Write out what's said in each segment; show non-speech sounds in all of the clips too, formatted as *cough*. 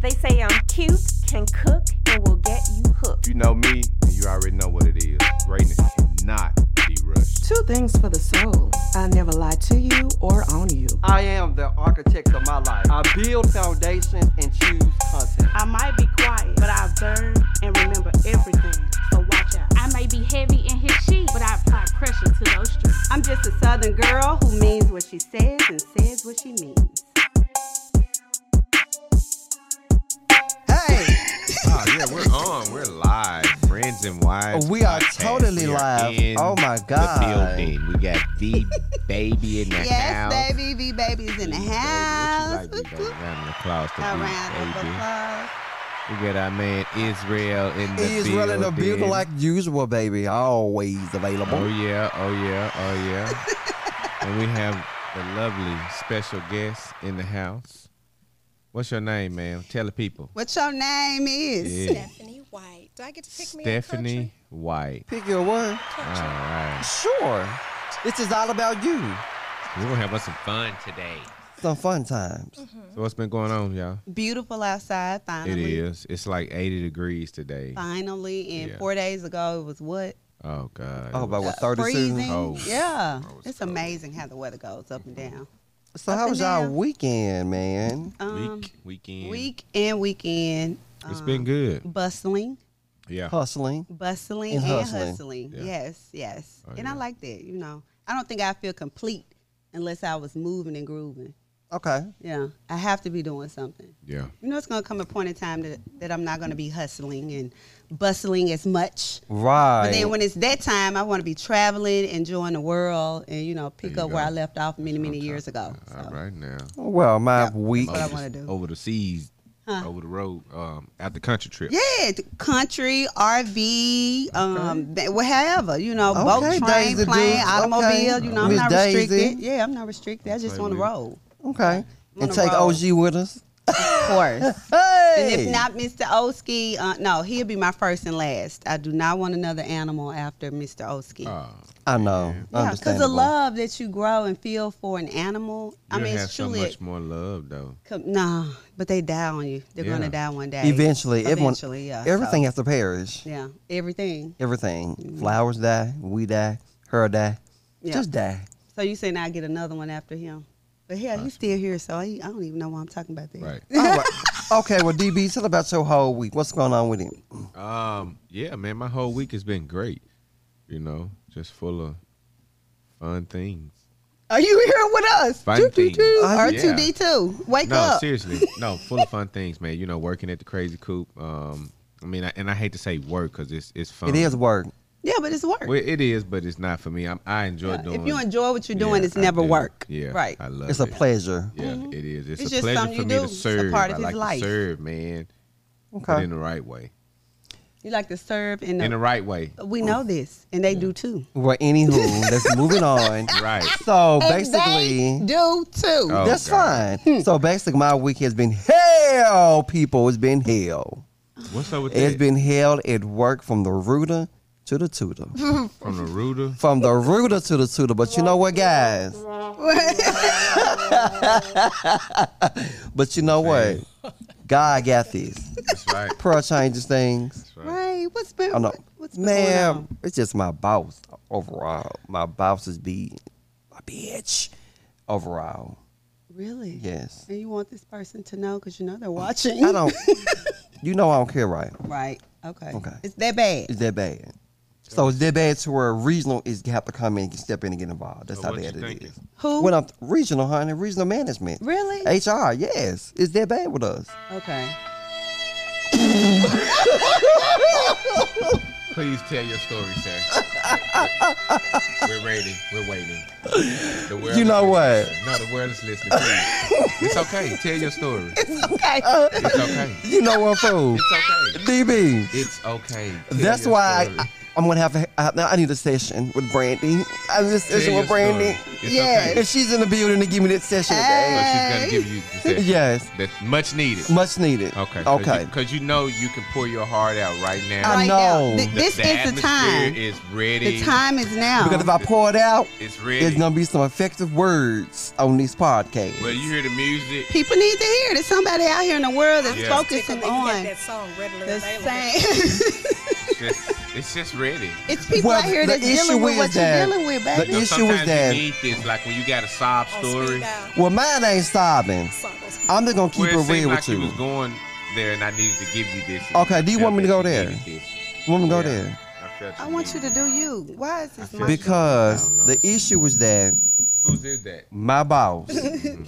They say I'm cute, can cook, and will get you hooked. You know me, and you already know what it is. Greatness cannot be rushed. Two things for the soul. I never lie to you or on you. I am the architect of my life. I build foundations and choose content. I might be quiet, but I observe and remember everything. So watch out. I may be heavy in his sheets, but I apply pressure to those streets. I'm just a southern girl who means what she says and says what she means. Hey, Oh yeah, we're on. We're live. Friends and wives. We are podcast. totally We are live. in Oh, my god. the God. building. We got V baby in the Yes, house. Yes, baby, V baby's in the V house. Baby, what you like, V? Round of applause to round of baby. applause. We got our man Israel in the He's building. in the building like usual, baby. Always available. Oh yeah, oh yeah, oh yeah. *laughs* and we have the lovely special guest in the house. What's your name, ma'am? Tell the people. What your name is? Yeah. Stephanie White. Do I get to pick me Stephanie White. Pick your one. All right. Sure. This is all about you. We're gonna have us some fun today. Some fun times. So what's been going on, y'all? Beautiful outside, It finally. is. It's like 80 degrees today. Finally, and Yeah. four days ago it was what? Oh God. Oh, about Uh, what, 32? freezing. Cold. Yeah, Oh, it's it's cold. amazing how the weather goes up and down. So how was y'all weekend, man? Um, Week, weekend. week and weekend. It's been good. Bustling, Yeah. Hustling. bustling, And and, hustling. hustling. Yeah. Yes, yes. Oh, and I yeah. like that. You know, I don't think I feel complete unless I was moving and grooving. Okay. Yeah, I have to be doing something. Yeah. You know, it's gonna come a point in time that that I'm not gonna be hustling and bustling as much. Right. But then when it's that time, I want to be traveling, enjoying the world, and you know, pick you up where. I left off many, many years ago. All So, right now. well, my Yeah. week. what I Over wanna the- do. Over the seas, Huh. over the road, um, out the country trip. Yeah, country, RV, um, th- whatever, you know, boat, train, Daisy plane, automobile. okay. You know, I'm Miss not Daisy. restricted. Yeah, I'm not restricted. I just Play want to with- roll, Okay. And take road. OG with us. *laughs* of course. Hey. And if not Mr. Oski, uh, no, he'll be my first and last. I do not want another animal after Mr. Oski. Oh, I know. yeah, because the love that you grow and feel for an animal, I you'll mean, have it's so truly. much more love though. com- no, but they die on you. They're Yeah. going to die one day. Eventually, everyone, Eventually, yeah. everything so, has to perish. yeah, everything. Everything. Mm-hmm. Flowers die, we die, her die. Yeah. Just die. So you saying I get another one after him? But hell, he's still here, so I, I don't even know why I'm talking about that. Right. *laughs* All right. Okay, well, DB, tell about your whole week. What's going on with him? Um, yeah, man, my whole week has been great. You know, just full of fun things. Are you here with us? Fun Choo, choo, things. choo. Uh, R two D two. Wake no, up. No, seriously, no, full of fun *laughs* things, man. You know, working at the Crazy Coop. Um, I mean, I, and I hate to say work because it's it's fun. It is work. Yeah, but it's work. Well, it is, but it's not for me. I'm, I enjoy Yeah, doing. If you enjoy what you're doing, Yeah, it's never do. work. Yeah, Right. I love It's a pleasure. Yeah, mm-hmm. it is. It's, It's a just pleasure something for you me do. to It's a serve. part of I his like life. to serve, man, but Okay. in the right way. You like to serve in the. In the right way. we know this, and they do too. Well, anywho, *laughs* let's moving on. Right. So And basically, they do too. Oh, that's God. fine. So basically, my week has been hell, people. It's been hell. What's up with It's that? It's been hell at work from the rooter to the tutor. *laughs* From the rooter. from the rooter to the tutor. But you know what, guys? *laughs* but you know what? God got this. That's right. Prayer changes things. That's right. right. What's been? I know. What's been going Man, on? it's just my boss overall. My boss is be my bitch overall. Really? Yes. And you want this person to know because you know they're watching. I don't. you know I don't care, right? *laughs* Right. Okay. Okay. It's that bad. It's that bad. So it's that bad to where regional is have to come in and step in and get involved. That's So how what bad you it thinking? is. Who? When I'm regional, honey, regional management. really? HR, yes. It's that bad with us. Okay. *laughs* Please tell your story, sir. *laughs* We're waiting. We're waiting. The world You is know listening. what? No, the world is listening. Please. it's okay. Tell your story. *laughs* It's okay. It's okay. You know what, fool? It's okay. DB. It's okay. Tell That's your why story. I, I'm gonna have. A, uh, I, I need a session with Brandy. I need a session your with Brandy. story. It's Yes. okay. And she's in the building to give me that session So today. she's gonna give you the *laughs* session. Yes. That's much needed. Much needed. Okay. Okay. Because you, know you can pour your heart out right now. I Right know. now. The- This the is the time. is ready. The time is now. Because if I pour it out, It's ready. it's gonna be some effective words on this podcast. Well, you hear the music. People need to hear. There's somebody out here in the world that's Yeah. focusing that you had on that song readily the available. same. *laughs* Just, it's just ready. It's people Well, out here the that's dealing with is what you're that dealing with, the baby. You know, issue sometimes is that- you need this, like when you got a sob story. well, mine ain't sobbing. Song on speed I'm just gonna keep Well, it it seemed real like with you you. was going there, and I needed to give you this. Okay, do you want me to go there? You want me to go Yeah. there? I, felt I you want you to do you. Why is this my Because know. the issue was that it. Whose is that? my boss, mm-hmm.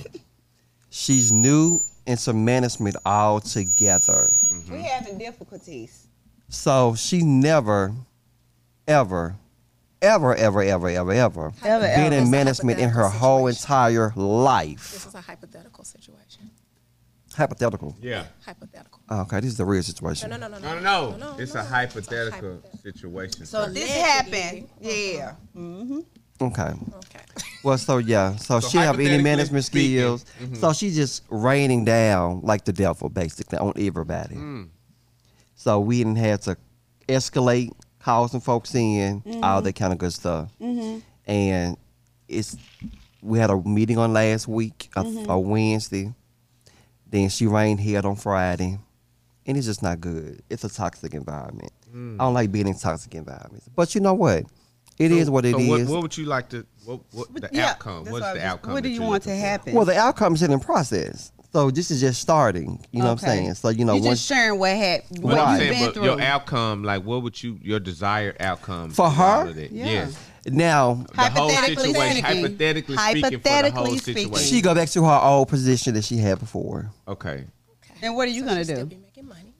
she's new into management altogether. We're having difficulties. So she never, ever, ever, ever, ever, ever, ever Ever, been ever. in management in her hypothetical whole entire life. This is a hypothetical situation. Hypothetical. Yeah. Oh, Hypothetical. Okay, this is the real situation. No, no, no, No, no, no, no. no, It's no. a hypothetical hypothetical. situation. So sir. this happened. Yeah. Mm-hmm. Okay. Okay. Well, so yeah, so, So she have any management speaking, skills. mhm. So she's just raining down like the devil, basically, on everybody. Mm. So we didn't have to escalate, call some folks in, all mm-hmm. that kind of good stuff. Mm-hmm. And it's we had a meeting on last week, a, mm-hmm. a Wednesday. Then she rained head on Friday, and it's just not good. It's a toxic environment. Mm. I don't like being in toxic environments. But you know what? It is So- what it so is. What, what would you like to? What, what the outcome? What's what the outcome? What do you you're want to looking for? happen? Well, the outcome is in the process. So this is just starting. You know what I'm Okay. saying? So you know, you once just sharing what had what What I'm Right. you've saying, been but through. your outcome, like, what would you, your desired outcome For her? all of that? Yeah. Yes. now The whole Hypothetically situation, speaking. hypothetically speaking, for the Hypothetically whole speaking. situation. she go back to her old position that she had before. okay. And what are you So gonna she still do? be making money.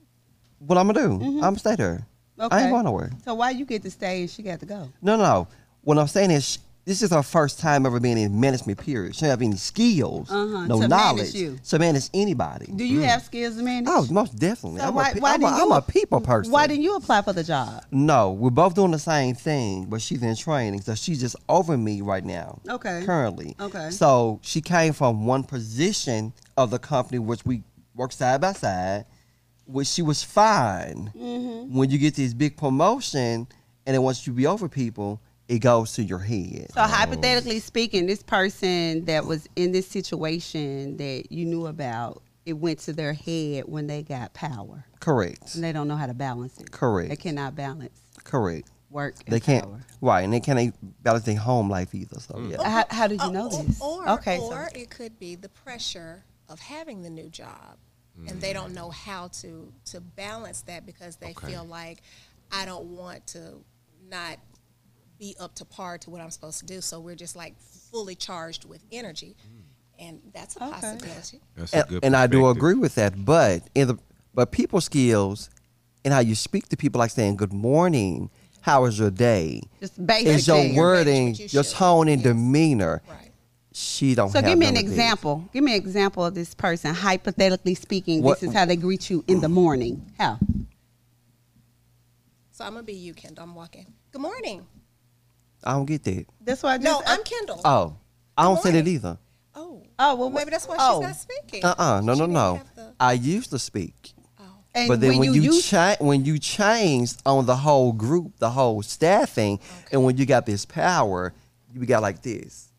What I'm gonna do? Mm-hmm. I'm gonna stay there. I Okay. ain't going nowhere. So why you get to stay and she got to go? No, no. What I'm saying is, sh- this is her first time ever being in management. Period. She don't have any skills, Uh-huh, no to manage knowledge you. to manage anybody. Do you have skills to manage? Oh, most definitely. So I'm, why, a, why I'm, a, you, I'm a people person. Why didn't you apply for the job? No, we're both doing the same thing, but she's in training, so she's just over me right now. Okay. Currently. Okay. So she came from one position of the company, which we work side by side, which she was fine. Mm-hmm. When you get this big promotion, and then once you be over people, it goes to your head. So hypothetically speaking, this person that was in this situation that you knew about, it went to their head when they got power, Correct. and they don't know how to balance it. Correct. They cannot balance Correct. work. And They can't. Power. Right, and they can't balance their home life either. So Mm. yeah. How, how did you know Or- this? Or, okay, or so it could be the pressure of having the new job, and they don't know how to to balance that because they Okay. feel like I don't want to not be up to par to what I'm supposed to do. So we're just like fully charged with energy, hmm. and that's a Okay. possibility. That's a and, good and I do agree with that. But in the but people skills and how you speak to people, like saying "Good morning," how is your day?" just basic. Is your things. wording, what you your should. tone and Yes. demeanor. Right. She don't. So have give me an none of this. example. Give me an example of this person. Hypothetically speaking, What- this is how they greet you in the mm. morning. How? So I'm gonna be you, Kendall. I'm walking. Good morning. I don't get that. That's why I just. No, I'm Kendall. Oh, I don't say that either. oh. Oh well, Maybe that's why oh. she's not speaking. Uh uh no She no didn't no. the- I used to speak, oh. And but then when, you, use- cha- when you changed on the whole group, the whole staffing, and when you got this power, you got like this.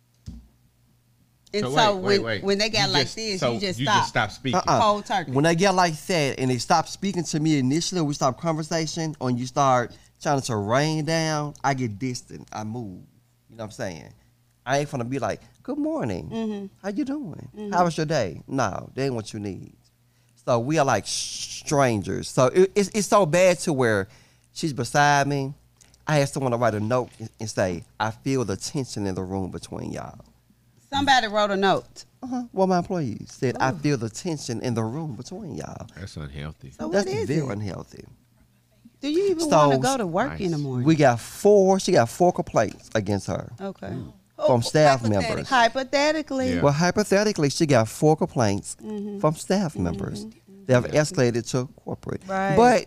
and So so, wait, wait, when wait. when they got You like just- this, so you just you stop. just stop speaking. Uh-uh. Cold turkey. When they get like that and they stop speaking to me initially, we stop conversation, and you start trying to rain down, I get distant. I move. You know what I'm saying? I ain't gonna be like, "Good morning, Mm-hmm. how you doing? How was your day?" No, that ain't what you need. So we are like strangers. So it, it's it's so bad to where she's beside me. I had someone to write a note and- and say, "I feel the tension in the room between y'all." Somebody wrote a note. Uh-huh. Well, my employees said, "I feel the tension in the room between y'all." That's unhealthy. So That's what is very it? unhealthy. Do you even So- want to go to work in the Nice. morning? We got four. She got four complaints against her okay. from staff hypothetically. members. Hypothetically, Yeah. Well, hypothetically, she got four complaints Mm-hmm. from staff members. They have escalated to corporate. Right. But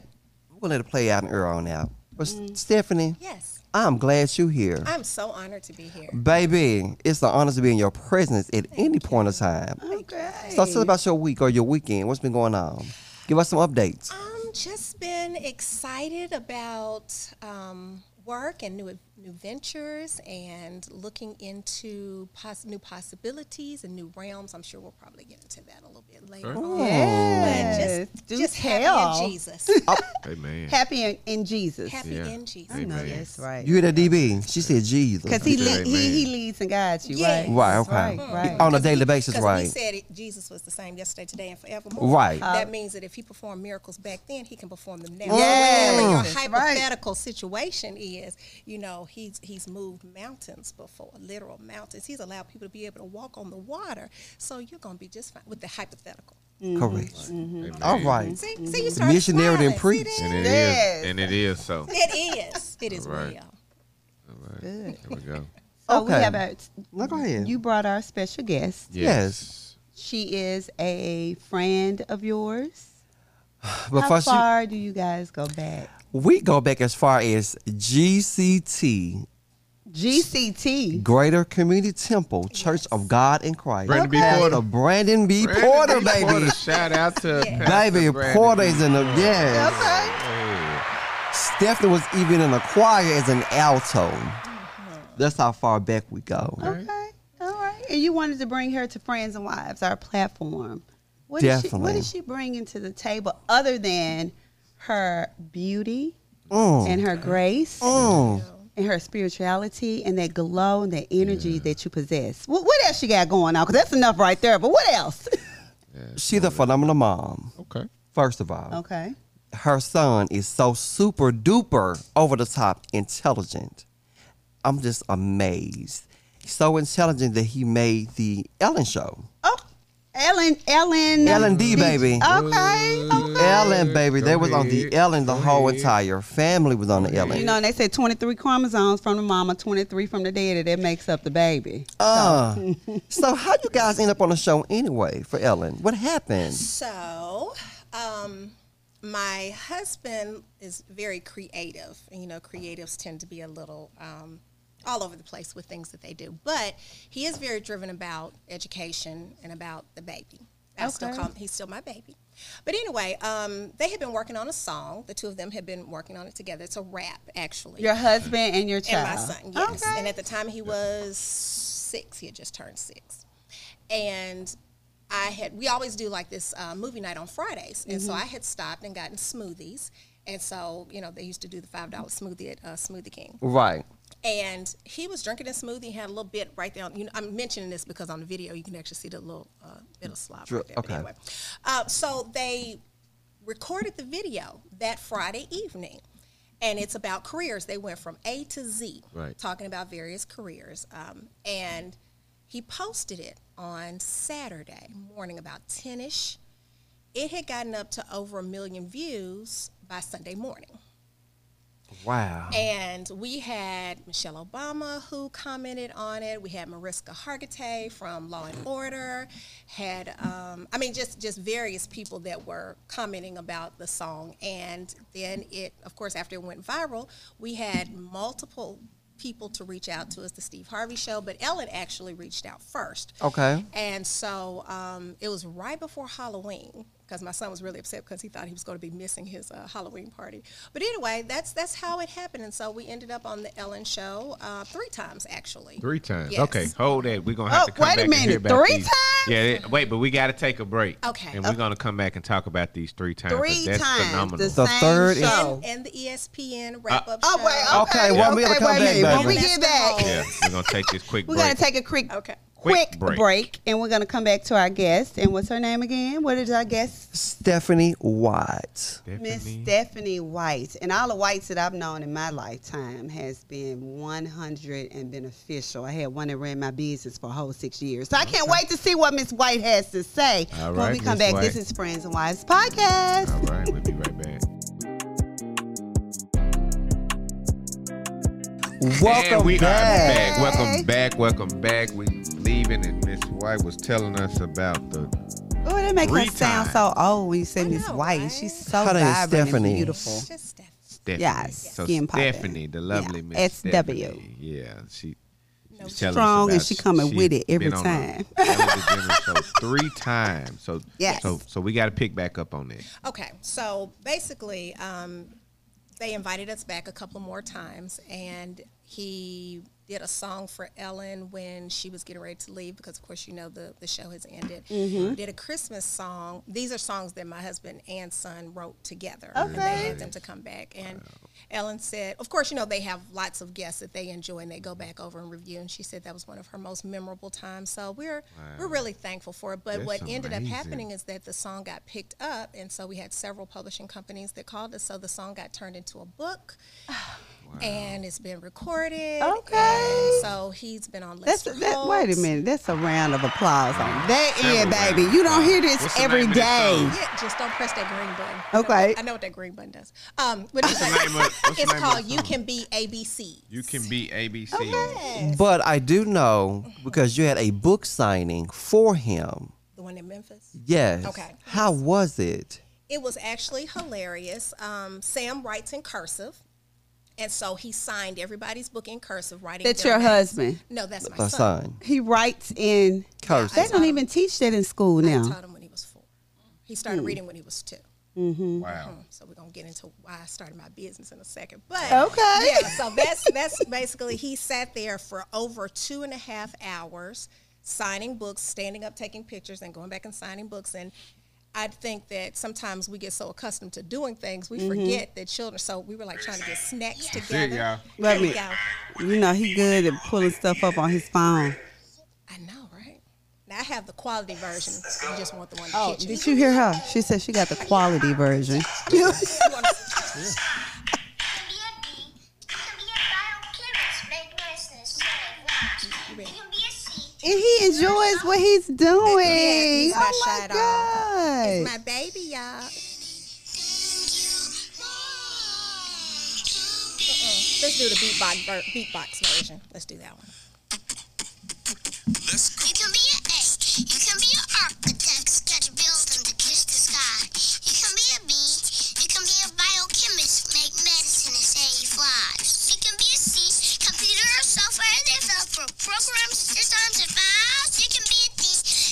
we're gonna let it play out and earn on out. But Mm-hmm. Stephanie, Yes. I'm glad you're here. I'm so honored to be here. Baby, it's an honor to be in your presence at any point of time. Okay. So tell us about your week or your weekend. What's been going on? Give us some updates. Um, just been excited about um, work and new new ventures and looking into pos- new possibilities and new realms. I'm sure we'll probably get into that a little bit later. Yes. But just, Do just happy tell. in Jesus. *laughs* Oh, amen. Happy in, in Jesus. happy Yeah. in Jesus. I know Amen. that's right. You hear that, DB? She said Jesus. Because he, le- he he leads and guides you, Yes. right? Right, okay. Right, right. On a daily basis, Because right. we said it, Jesus was the same yesterday, today, and forevermore. Right. that means that if he performed miracles back then, he can perform them now. Yes. Whatever your Right. hypothetical situation is, you know, he's he's moved mountains before, literal mountains. He's allowed people to be able to walk on the water. So you're going to be just fine with the hypothetical. Mm-hmm. Correct. Amen. All right. See, see, you started Missionary smiling. didn't preach. And that? it is, Yes. and it is so. It is. It is *laughs* All right. real. All right. Good. There we go. So *laughs* oh, we Okay. have a, No, go ahead. you brought our special guest. Yes. She is a friend of yours. *sighs* But How first, you- far do you guys go back? we go back as far as GCT, GCT. Greater Community Temple, Church of God in Christ. Brandon B. Pastor Porter. Brandon B. Brandon Porter, B. baby. Porter. Shout out to Baby, Pastor Brandon Porter is in the, yes. Okay. Stephanie was even in the choir as an alto. That's how far back we go. Okay. All right. And you wanted to bring her to Friends and Wives, our platform. What Is what Definitely. is she bringing to the table other than her beauty Mm. and her grace Mm. And her spirituality and that glow and that energy that you possess? What, what else she got going on? Because that's enough right there. But what else? *laughs* She's a phenomenal mom, Okay. first of all. okay. Her son is so super duper over the top intelligent. I'm just amazed. So intelligent that he made the Ellen show. Oh, Ellen, Ellen, Ellen D, baby. Okay, okay. Ellen, baby. They was on the. Ellen. The whole entire family was on the Ellen. You know, and they said 23 chromosomes from the mama, 23 from the daddy. That makes up the baby. Uh, *laughs* so how you guys end up on the show anyway for Ellen? What happened? So, um, my husband is very creative. You know, creatives tend to be a little um, all over the place with things that they do. But he is very driven about education and about the baby. I still Okay. call him, he's still my baby. But anyway, um, they had been working on a song. The two of them had been working on it together. It's a rap, actually. Your husband and your and child. my son, yes. Okay. And at the time he was six, he had just turned six. And I had, we always do like this uh, movie night on Fridays. And Mm-hmm. so I had stopped and gotten smoothies. And so, you know, they used to do the $5 smoothie at uh, Smoothie King. Right. And he was drinking a smoothie, and had a little bit right there. On, you know, I'm mentioning this because on the video you can actually see the little uh, bit of slop right there. Okay. anyway, uh, so they recorded the video that Friday evening, and it's about careers. They went from A to Z, Right. talking about various careers. Um, and he posted it on Saturday morning about 10 ish. It had gotten up to over a million views by Sunday morning. Wow. And we had Michelle Obama who commented on it. We had Mariska Hargitay from Law and Order. Had um, I mean just just various people that were commenting about the song. And then it, of course, after it went viral, we had multiple people to reach out to us, the Steve Harvey Show. But Ellen actually reached out first. Okay. And so um, it was right before Halloween because my son was really upset because he thought he was going to be missing his uh, Halloween party. But anyway, that's that's how it happened. And so we ended up on the Ellen show uh, three times actually. Three times. Yes. Okay, hold that. We're gonna have Oh, to come wait a back and hear minute. about Three these. times? Yeah, it- wait, but we got to take a break. Okay. And we're gonna come back and talk about these three times. 'cause Three that's times. phenomenal. The, The same third is- show. And, and the ESPN wrap up Oh, wait. Okay. Okay, well, we gotta okay, come wait back. When we get back, yeah, we're gonna take this quick *laughs* break. we break. got to take a quick, Okay. Quick quick break. break. and we're going to come back to our guest. And what's her name again? What is our guest? Stephanie White. Miss Stephanie. Stephanie White. And all the whites that I've known in my lifetime has been 100 and beneficial. I had one that ran my business for a whole six years. So I can't wait to see what Miss White has to say All when right, we come Miss back. White. This is Friends and Wives Podcast. All right, we'll be right back. Welcome and we back. are back. Welcome back. Welcome back. We leaving, and Miss White was telling us about the. Oh, that make her sound so old when you say I Miss White. right? She's so Her name is vibrant Stephanie. and beautiful. It's just Steph. Stephanie. Yes, So skin popping. Stephanie, the lovely Yeah, Miss SW. Stephanie. Yeah, she. No, she's telling us Strong and about- she coming with it every been on the time. *laughs* Ellen show three times. So Yes. So so we got to pick back up on that. Okay, so basically, um, they invited us back a couple more times, and he did a song for Ellen when she was getting ready to leave because, of course, you know the, the show has ended. Mm-hmm. Did a Christmas song. These are songs that my husband and son wrote together. And they had them to come back. And Ellen said, of course, you know, they have lots of guests that they enjoy and they go back over and review. And she said that was one of her most memorable times. So we're we're really thankful for it. But That's what ended up happening is that the song got picked up, and so we had several publishing companies that called us. So the song got turned into a book, *sighs* *sighs* *sighs* and it's been recorded. Okay. and so he's been on That's that. Wait a minute. That's a round of applause on that end, baby. You don't hear this What's the every name of this day. song? Yeah, just don't press that green button. I know- Okay. I know what that green button does. Um, but it's, the name of- it's called "You? Can Be ABC." You can be ABC. Okay. But I do know because you had a book signing for him. The one in Memphis. Yes. Okay. How was it? It was actually hilarious. Um, Sam writes in cursive, and so he signed everybody's book in cursive, writing. That's your names. husband. No, that's my My son. son. He writes in. Cursive. They don't even teach that in school I now. taught him when he was four. He started hmm. reading when he was two. Mm-hmm. Wow. Hmm. So we're gonna get into why I started my business in a second. But Okay. yeah, so that's that's basically he sat there for over two and a half hours signing books, standing up, taking pictures, and going back and signing books. And I think that sometimes we get so accustomed to doing things, we mm-hmm. forget that children. So we were like trying to get snacks together. y'all. Let me. we. You know he good at pulling stuff up on his phone. I know, right? Now I have the quality version. You just want the one to Oh, hit did you hear her? She said she got the quality version. *laughs* You And he enjoys what he's doing. Yeah, he's oh my god! It's my baby, y'all. Uh-uh. Let's do the beatbox, beatbox version. Let's do that one. Developer, program systems and files. You can be a a D.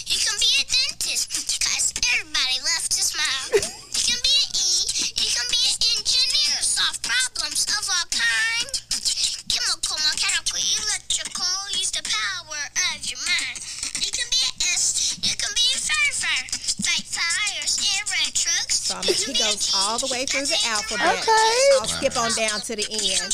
You can be a dentist, cause everybody loves to smile. You can be an E. You can be an engineer, solve problems of all kinds. Chemical, mechanical, electrical, use the power of your mind. You can be an S, you can be a firefighter, fight fires and red trucks. So I'm, You he can be a goes T, all the way through the that's it. alphabet. Okay. I'll skip on down to the You can end.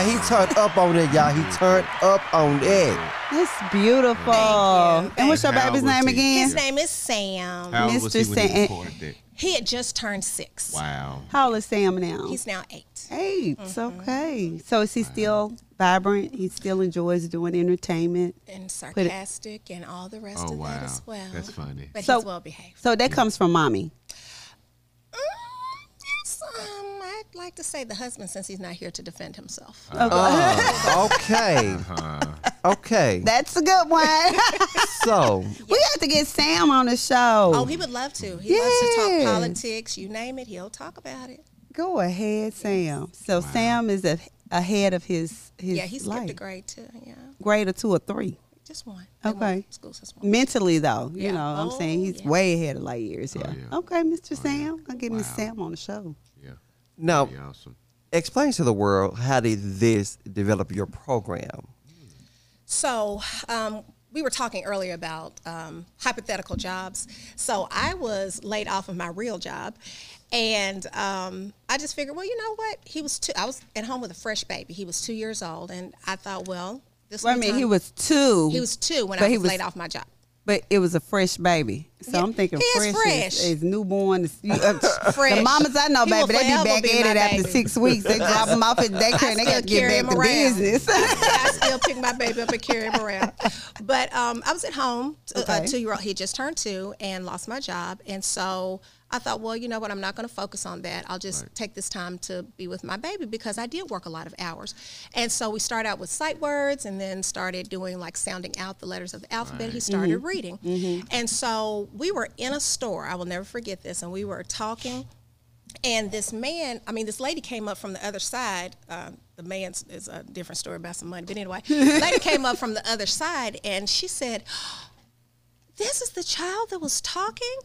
Hey, All right, he turned up on it, y'all. He turned up on it. that's beautiful. Thank you. And what's your How baby's name he? again? His name is Sam. How old was Mr. he when he Sa- recorded that? He had just turned six. Wow. How old is Sam now? He's now eight. eight. Mm-hmm. Okay. So is he still vibrant? He still enjoys doing entertainment. and it- sarcastic and all the rest Oh, of wow. that as well. That's funny. But So- he's well behaved. So that comes from mommy. Yes, I'd like to say the husband since he's not here to defend himself. Uh, okay. *laughs* Okay. That's a good one. *laughs* So, we have to get Sam on the show. Oh, he would love to. He loves to talk politics. You name it, he'll talk about it. Go ahead, Sam. So Sam is a, ahead of his his yeah, he skipped life. a grade too. Yeah, grade or two or three. just one. They Okay. School system. Mentally though, you Yeah. know, I'm saying Oh, he's yeah. way ahead of light years. Yeah. yeah. Okay, Mr. Sam, I'll get Miss Wow. Sam on the show. Yeah. now awesome. explain to the world how did this develop your program? So, um, we were talking earlier about um, hypothetical jobs. So, I was laid off of my real job. And um, I just figured, well, you know what? He was two. I was at home with a fresh baby. He was two years old, and I thought, well, this. Wait a will be minute, he was two. He was two when I was, was- laid off my job. But it was a fresh baby, so Yeah, I'm thinking fresh, fresh. Is, is newborn. Is, you, uh, *laughs* Fresh. The mamas I know, baby, they be back be at it after six weeks. They drop them off at daycare and they got to get carry back to around. business. I *laughs* still pick my baby up and carry him around. But um, I was at home, Okay. a two year old. He just turned two and lost my job, and so I thought, well, you know what? I'm not going to focus on that. I'll just take this time to be with my baby because I did work a lot of hours. And so we started out with sight words, and then started doing like sounding out the letters of the alphabet. He started reading, and so we were in a store. I will never forget this, and we were talking. And this man, I mean, this lady came up from the other side. Uh, the man's is a different story about some money, but anyway, *laughs* lady came up from the other side and she said, "This is the child that was talking."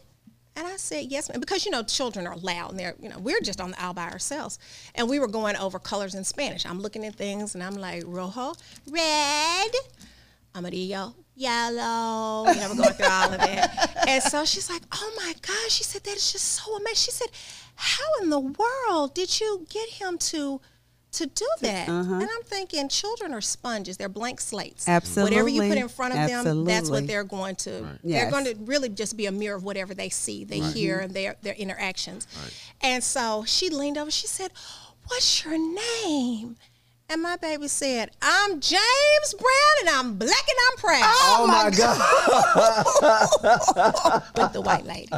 And I said, "Yes, ma'am," because you know children are loud, and they're you know we're just on the aisle by ourselves, and we were going over colors in Spanish. I'm looking at things, and I'm like, "Rojo, red." amarillo, yellow. You know, we're going through all of that. *laughs* And so she's like, oh my gosh. She said, that is just so amazing. She said, how in the world did you get him to to do that? And I'm thinking, children are sponges. They're blank slates. Absolutely. Whatever you put in front of them, that's what they're going to. They're Yes. going to really just be a mirror of whatever they see, they hear, and their their interactions. And so she leaned over. She said, "What's your name?" And my baby said, I'm James Brown and I'm black and I'm proud. Oh, oh my God. With the white lady.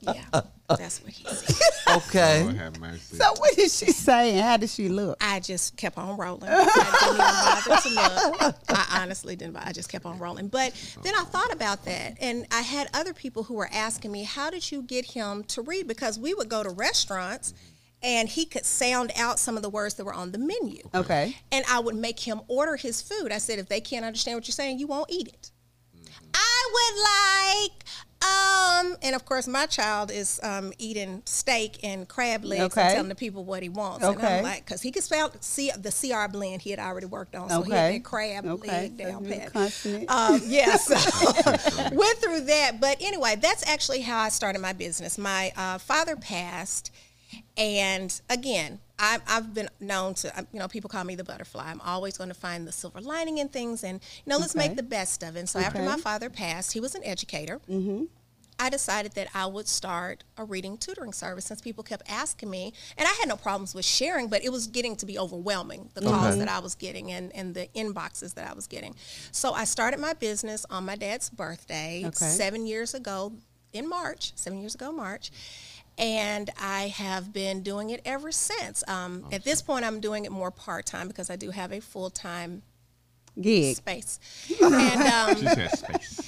Yeah, that's what he said. *laughs* Okay. Lord so what did she say and how did she look? I just kept on rolling. I didn't even bother to look. I honestly didn't. bother. I just kept on rolling. But then I thought about that, and I had other people who were asking me, "How did you get him to read?" Because we would go to restaurants, and he could sound out some of the words that were on the menu. Okay. And I would make him order his food. I said, "If they can't understand what you're saying, you won't eat it." I would like. Um, and of course, my child is um, eating steak and crab legs Okay. and telling the people what he wants. And Okay. I'm like, because he could spell C, the CR blend he had already worked on. So he had Okay. that crab Okay. leg down pat. Um, yeah, so *laughs* *laughs* went through that. But anyway, that's actually how I started my business. My uh, father passed, and again, I, I've been known to, you know, people call me the butterfly. I'm always going to find the silver lining in things, and you know, let's Okay. make the best of it. And so after my father passed, he was an educator. Mm-hmm. I decided that I would start a reading tutoring service since people kept asking me, and I had no problems with sharing, but it was getting to be overwhelming the calls that I was getting and, and the inboxes that I was getting. So I started my business on my dad's birthday Okay. seven years ago in March, seven years ago, March. And I have been doing it ever since. Um, At this point, I'm doing it more part time because I do have a full time Gig. space. *laughs* and um, She said space.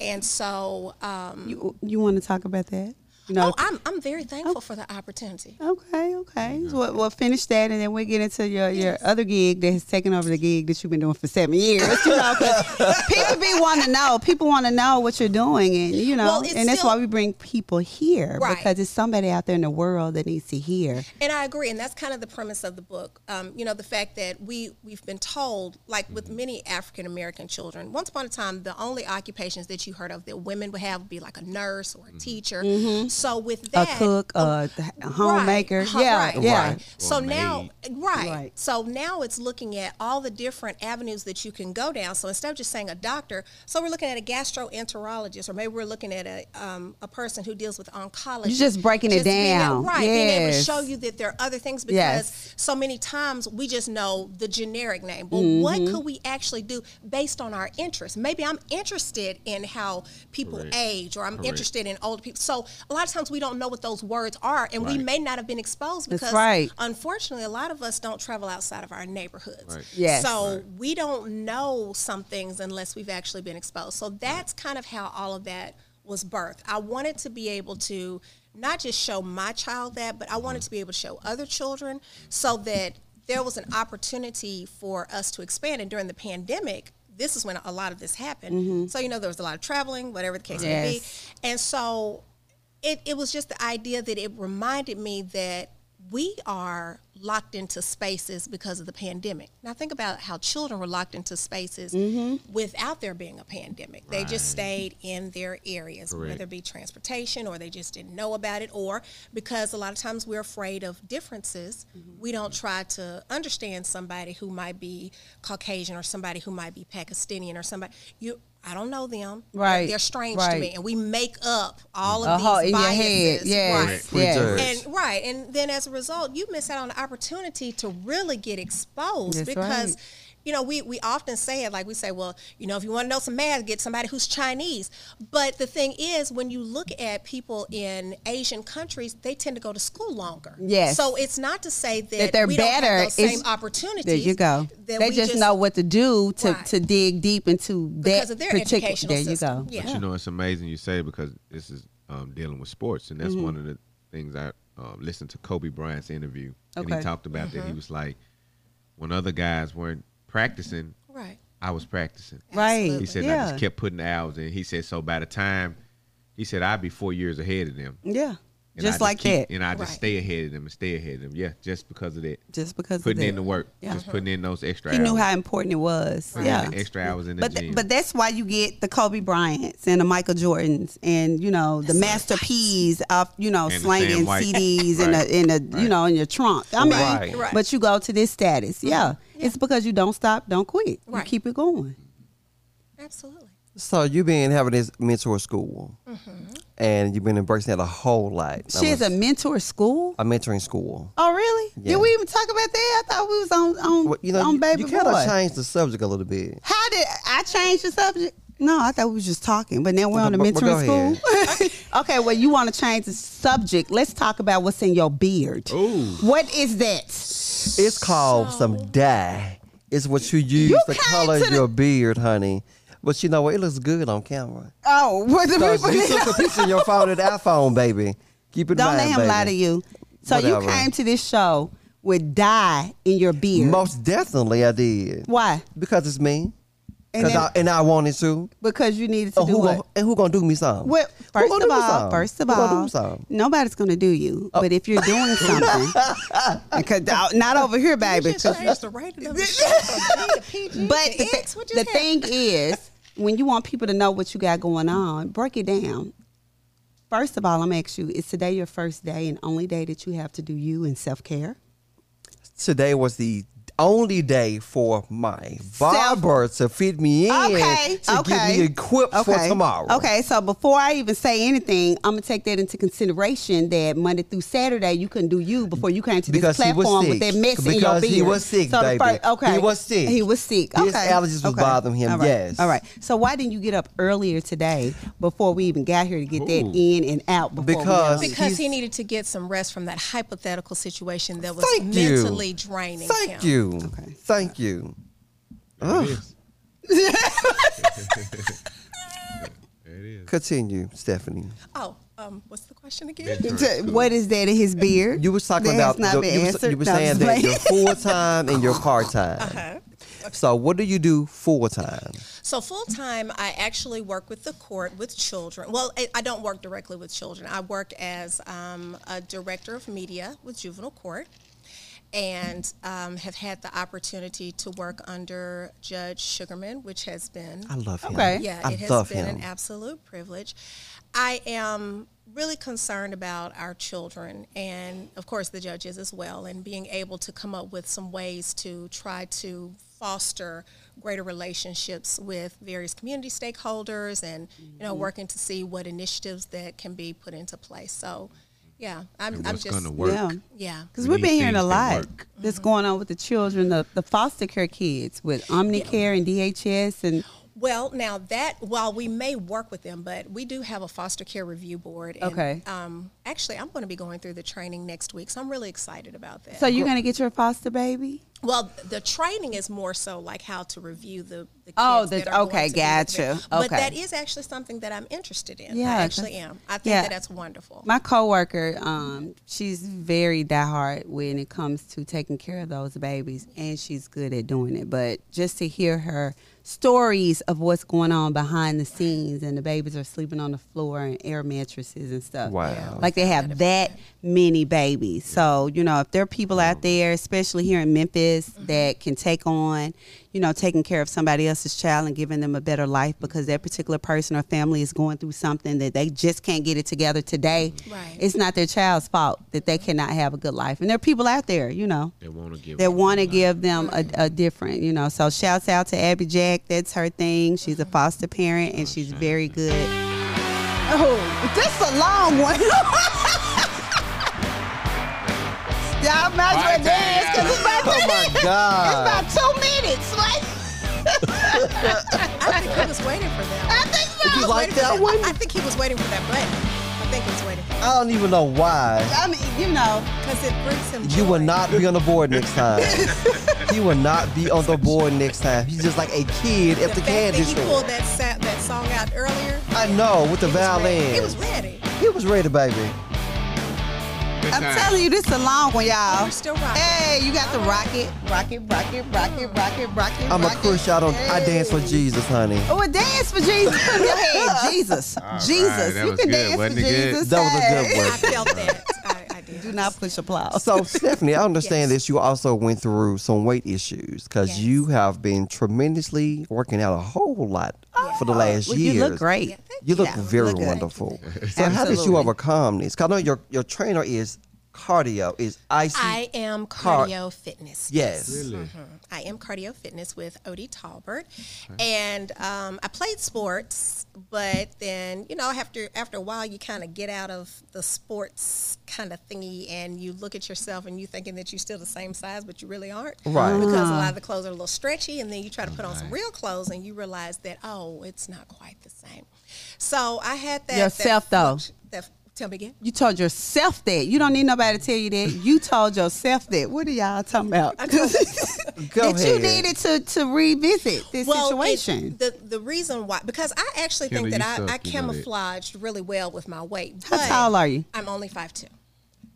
and so um, You, you want to talk about that? You know, Oh, I'm, I'm very thankful oh. for the opportunity. Okay, okay. So we'll, we'll finish that, and then we'll get into your, your other gig that has taken over the gig that you've been doing for seven years. You know, 'cause *laughs* people be want to know. People want to know what you're doing, and you know, Well, it's and that's still- why we bring people here Right. because it's somebody out there in the world that needs to hear. And I agree, and that's kind of the premise of the book. Um, you know, the fact that we we've been told, like with mm-hmm. many African American children, once upon a time, the only occupations that you heard of that women would have would be like a nurse or a mm-hmm. teacher. Mm-hmm. So with Mm-hmm. A cook, a, a homemaker, Right, yeah, right, yeah. right. So Or now, right. Right. So now it's looking at all the different avenues that you can go down. So instead of just saying a doctor, so we're looking at a gastroenterologist, or maybe we're looking at a um, a person who deals with oncology. You're just breaking it being able- down. right? Being able to show you that there are other things because Yes. so many times we just know the generic name. But Mm-hmm. what could we actually do based on our interests? Maybe I'm interested in how people Correct. age, or I'm Correct. interested in older people. So a lot of times we don't know what those words are, and we may not have been exposed because, right. unfortunately, a lot of us don't travel outside of our neighborhoods. Right. Yes. So we don't know some things unless we've actually been exposed. So that's kind of how all of that was birthed. I wanted to be able to not just show my child that, but I wanted mm-hmm. to be able to show other children so that there was an opportunity for us to expand. And during the pandemic, this is when a lot of this happened. Mm-hmm. So, you know, there was a lot of traveling, whatever the case may be. And so it, it was just the idea that it reminded me that we are locked into spaces because of the pandemic. Now think about how children were locked into spaces mm-hmm. without there being a pandemic. They just stayed in their areas, Correct. whether it be transportation or they just didn't know about it, or because a lot of times we're afraid of differences, mm-hmm. we don't try to understand somebody who might be Caucasian or somebody who might be Pakistani or somebody. You I don't know them. Right, They're strange right. to me. And we make up all of A these whole- in your biases. head, yes, Right. yes. And right. And then as a result, you miss out on the opportunity to really get exposed That's because right. You know, we, we often say it like we say, well, you know, if you want to know some math, get somebody who's Chinese. But the thing is, when you look at people in Asian countries, they tend to go to school longer. Yes. So it's not to say that, that they're we better. don't have those It's- same opportunities. There you go. They we just, know what to do to, Right. to dig deep into that because of their particular. educational There you go. Yeah. But you know, it's amazing you say because this is um, dealing with sports, and that's Mm-hmm. one of the things I um, listened to Kobe Bryant's interview, and he talked about that. Mm-hmm. He was like, when other guys weren't practicing, Right. I was practicing. Right. He said I just kept putting hours in. He said so by the time, he said I'd be four years ahead of them. yeah. And I Just like keep- that. and I just Right. stay ahead of them and stay ahead of them. Yeah, just because of that. Just because Putting of that. in the work, Yeah. just uh-huh. putting in those extra He hours. knew how important it was. Putting Yeah. in the extra hours in the But gym. th- but that's why you get the Kobe Bryants and the Michael Jordans and you know the Master P's of you know And slanging Sam White. CDs in Right. the in the you know in your trunk. I mean, Right. Right. but you go to this status. Yeah. Uh-huh. It's because you don't stop, don't quit. You keep it going. Absolutely. So you've been having this mentor school, mm-hmm. and you've been embracing that a whole lot. She has a mentor school. a mentoring school. Oh really? Yeah. Did we even talk about that? I thought we was on on, Well, you know, on you, baby you kind boy. of changed the subject a little bit. How did I change the subject? No, I thought we was just talking, but now we're on the But- but mentoring school. *laughs* okay, well, you want to change the subject. Let's talk about what's in your beard. Ooh. What is that? It's called some dye. It's what you use You to color to the- your beard, honey. But you know what? It looks good on camera. Oh, *laughs* what the Because people you *laughs* took a picture of your phone at iPhone, baby. Keep it Don't mind, let him baby. lie to you. So Whatever. you came to this show with dye in your beard. Most definitely, I did. Why? Because it's me. And, Cause then- I, and I wanted to. because you needed to Oh, do who what? gonna, and who gonna do me something? Well, first of all, first of Who gonna all, nobody's gonna do you. Oh. But if you're doing *laughs* something, because uh, not over here, baby. You just the rating of the show from B to PG But to the, X. What the thing is, when you want people to know what you got going on, break it down. First of all, I'm gonna ask you: Is today your first day and only day that you have to do you and self care? Today was the only day for my barber to fit me in Okay, to okay. get me equipped for tomorrow. Okay, so before I even say anything, I'm gonna take that into consideration that Monday through Saturday you couldn't do you before you came to this Because he was platform with that mess in your Because beard. he was sick, so baby. fir- okay, He was sick. He was sick. His okay. allergies was okay. bothering him, All right. yes. All right. So why didn't you get up earlier today before we even got here to get that in and out? Before Because- Because he needed to get some rest from that hypothetical situation that was Thank you. mentally draining Thank him. you. Okay. Thank you. There it is. *laughs* there it is. Continue, Stephanie. Oh, um, what's the question again? Mentoring To- school. what is that in his beard? You was talking That about has not the- been you, was, answered. you were No, saying that you're full time and you're *laughs* part time. Uh-huh. So what do you do full time? So full time, I actually work with the court with children. Well, I, I don't work directly with children. I work as um, a director of media with juvenile court, and um, have had the opportunity to work under Judge Sugarmon, which has been I love him. Okay. yeah, I it has love been him. an absolute privilege. I am really concerned about our children and, of course, the judges as well, and being able to come up with some ways to try to foster greater relationships with various community stakeholders and, you Mm-hmm. know, working to see what initiatives that can be put into place. So, yeah, I'm, And I'm what's just, gonna work? Yeah. yeah. Because We we've been hearing a things that lot work. that's going on with the children, the, the foster care kids with Omnicare and DHS and Well, now that while we may work with them, but we do have a foster care review board. And, Okay. Um, actually, I'm going to be going through the training next week, so I'm really excited about that. so you're gonna get your foster baby? well, the training is more so like how to review the. the kids Oh, the- that are okay, to gotcha. But that is actually something that I'm interested in. Yeah, I actually am. I think yeah. that that's wonderful. My coworker, um, she's very diehard when it comes to taking care of those babies, and she's good at doing it. But just to hear her stories of what's going on behind the scenes, and the babies are sleeping on the floor and air mattresses and stuff. Wow. Like they have that many babies. So, you know, if there are people out there, especially here in Memphis, that can take on, you know, taking care of somebody else's child and giving them a better life because that particular person or family is going through something that they just can't get it together today. Right. It's not their child's fault that they cannot have a good life. And there are people out there, you know, They want to give. that them want to give them a, a different, you know. So shouts out to Abby Jack. That's her thing. She's a uh-huh. foster parent and she's very good. Oh, this is a long one. *laughs* Y'all might as well Right, dance because it's about, Oh my *laughs* it's about two minutes. Like, *laughs* I think he was waiting for that. I think so. You like Waiting for that one? I think he was waiting for that button. I think he was waiting for I don't even know why. I mean, you know, because it brings him. You will not be on the board next *laughs* time. he will not be on the board next time. He's just like a kid at The the, fact candy that he store. pulled that sa- that song out earlier. I know with the he was violin. He was ready. He was ready, baby. Good I'm time. telling you, this is a long one, y'all. We're still rocking. Hey, you got the rocket, rocket, rocket, rocket, rocket, rocket. I'm a rocket. Christian. I don't. I dance for Jesus, honey. Oh, a dance for Jesus. Put in your head, *laughs* Jesus. All Jesus. right, that you was can good, dance wasn't for it good? Jesus. That was a good one. I felt that. I, I did. Do not push applause. So *laughs* Stephanie, I understand Yes. that you also went through some weight issues because Yes. you have been tremendously working out a whole lot for the oh, last well, years. you look great. You look Yeah, very look wonderful. *laughs* So how did you Absolutely. overcome this? 'Cause I know your your trainer is cardio. Is IC? I am Car- cardio fitness. Yes. Really? Mhm. I am cardio fitness with Odie Talbert, and um, I played sports, but then you know after after a while you kind of get out of the sports kind of thingy, and you look at yourself and you thinking that you're still the same size, but you really aren't, Right. Because a lot of the clothes are a little stretchy, and then you try to put on some real clothes, and you realize that oh, it's not quite the same. So I had that Yourself, that, though. That, tell me again. You told yourself that. You don't need nobody to tell you that. You told yourself that. What are y'all talking about? *laughs* Go that you needed to, to revisit this it- situation. the the reason why because I actually Kendall, think that I, I suck, you know that. camouflaged really well with my weight. How tall are you? I'm only five two.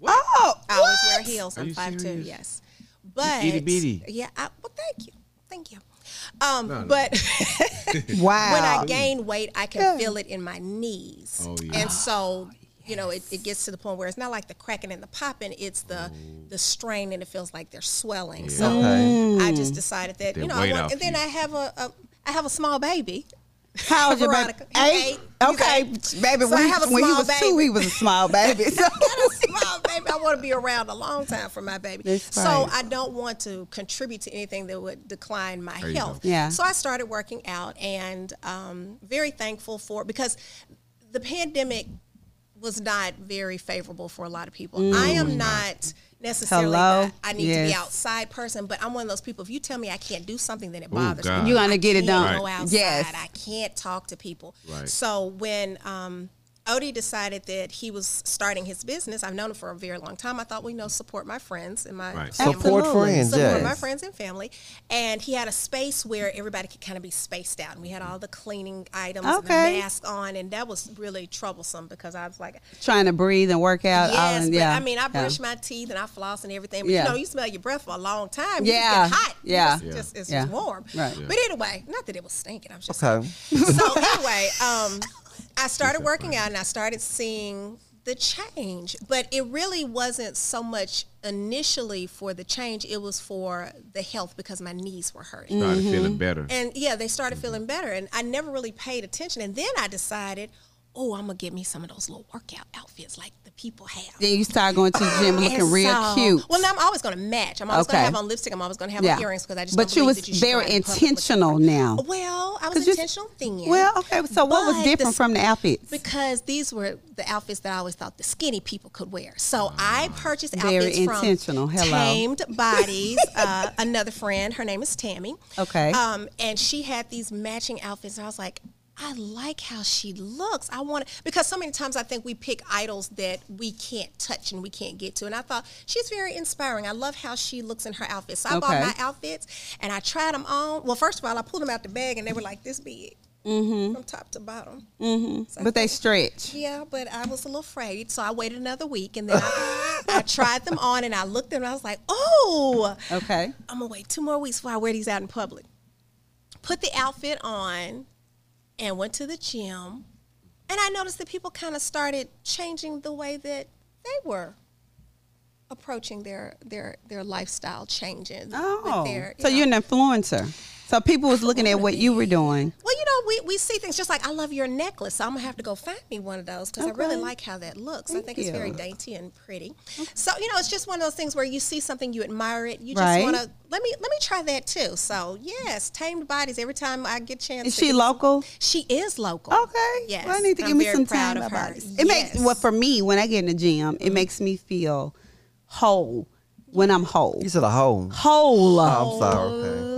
Oh, I always wear heels. I'm you five two. Yes, but itty bitty. Yeah. I, well, thank you, thank you. Um, No, no. but Wow. *laughs* when I gain weight, I can feel it in my knees. Oh, yeah. And so, you know, it, it gets to the point where it's not like the cracking and the popping, it's the the strain and it feels like they're swelling. So Okay. I just decided that, you know, I want, and then you. I have a, a I have a small baby. How old *laughs* your baby? Eight. eight. Okay, eight. baby. So when I he, have a when he small was two, he was a small baby. *laughs* So. got a small baby. I want to be around a long time for my baby. That's So right. I don't want to contribute to anything that would decline my you health. Yeah. So I started working out and um, very thankful for because the pandemic was not very favorable for a lot of people. I am not necessarily Hello? I need to be outside person, but I'm one of those people. If you tell me I can't do something, then it bothers God. me. You gonna get it I done. can't Go outside. Yes. I can't talk to people. Right. So when um, Odie decided that he was starting his business, I've known him for a very long time. I thought, well, you know, support my friends and my Right. family. Support Absolutely. friends, Support yes. my friends and family. And he had a space where everybody could kind of be spaced out. And we had all the cleaning items and Okay. the mask on. And that was really troublesome because I was like, Trying to breathe and work out. all Yes, in- but yeah. I mean, I yeah. brush my teeth and I floss and everything. But Yeah. you know, you smell your breath for a long time. Yeah, just get hot. Yeah. just- just- it's Yeah. just warm. Right. But anyway, not that it was stinking. I'm just Okay. so anyway, um, *laughs* I started working out and I started seeing the change, but it really wasn't so much initially for the change. It was for the health because my knees were hurting. Started Mm-hmm. feeling better. And yeah, they started feeling better, and I never really paid attention. And then I decided, oh, I'm gonna get me some of those little workout outfits like the people have. Then you start going to the gym looking And real cute. Well, now I'm always going to match. I'm always gonna have on lipstick. I'm always going to have yeah. on earrings because I just. but you was you very out in public with- intentional now. Well, I was intentional then. Well, okay. So what was different the- from the outfits? Because these were the outfits that I always thought the skinny people could wear. So I purchased Very outfits intentional. from Hello. Tamed *laughs* Bodies. uh, another friend, her name is Tammy. Okay. Um, and she had these matching outfits, and I was like. I like how she looks. I want to because so many times I think we pick idols that we can't touch and we can't get to. And I thought she's very inspiring. I love how she looks in her outfits. So I bought my outfits and I tried them on. Well, first of all, I pulled them out the bag and they were like this big from top to bottom. Mm-hmm. but they stretch. Yeah, but I was a little afraid, so I waited another week, and then I, I tried them on, and I looked at them, and I was like, "Oh, Okay. I'm gonna wait two more weeks before I wear these out in public." Put the outfit on, and went to the gym, and I noticed that people kind of started changing the way that they were approaching their their their lifestyle changes. Oh, their, so know. you're an influencer. So people was looking at what you were doing. Well, you we, we see things just like I love your necklace, so I'm gonna have to go find me one of those because I really like how that looks. I Thank think it's very dainty and pretty. So you know, it's just one of those things where you see something, you admire it, you just Right. want to let me let me try that too. So yes, tamed bodies. Every time I get a chance, Is she local? She is local. Okay. Yes. Well, I need to I'm give me some time of her. it. It makes Yes. well for me when I get in the gym, it mm-hmm. makes me feel whole when I'm whole. You said a whole. Whole. Oh, I'm sorry.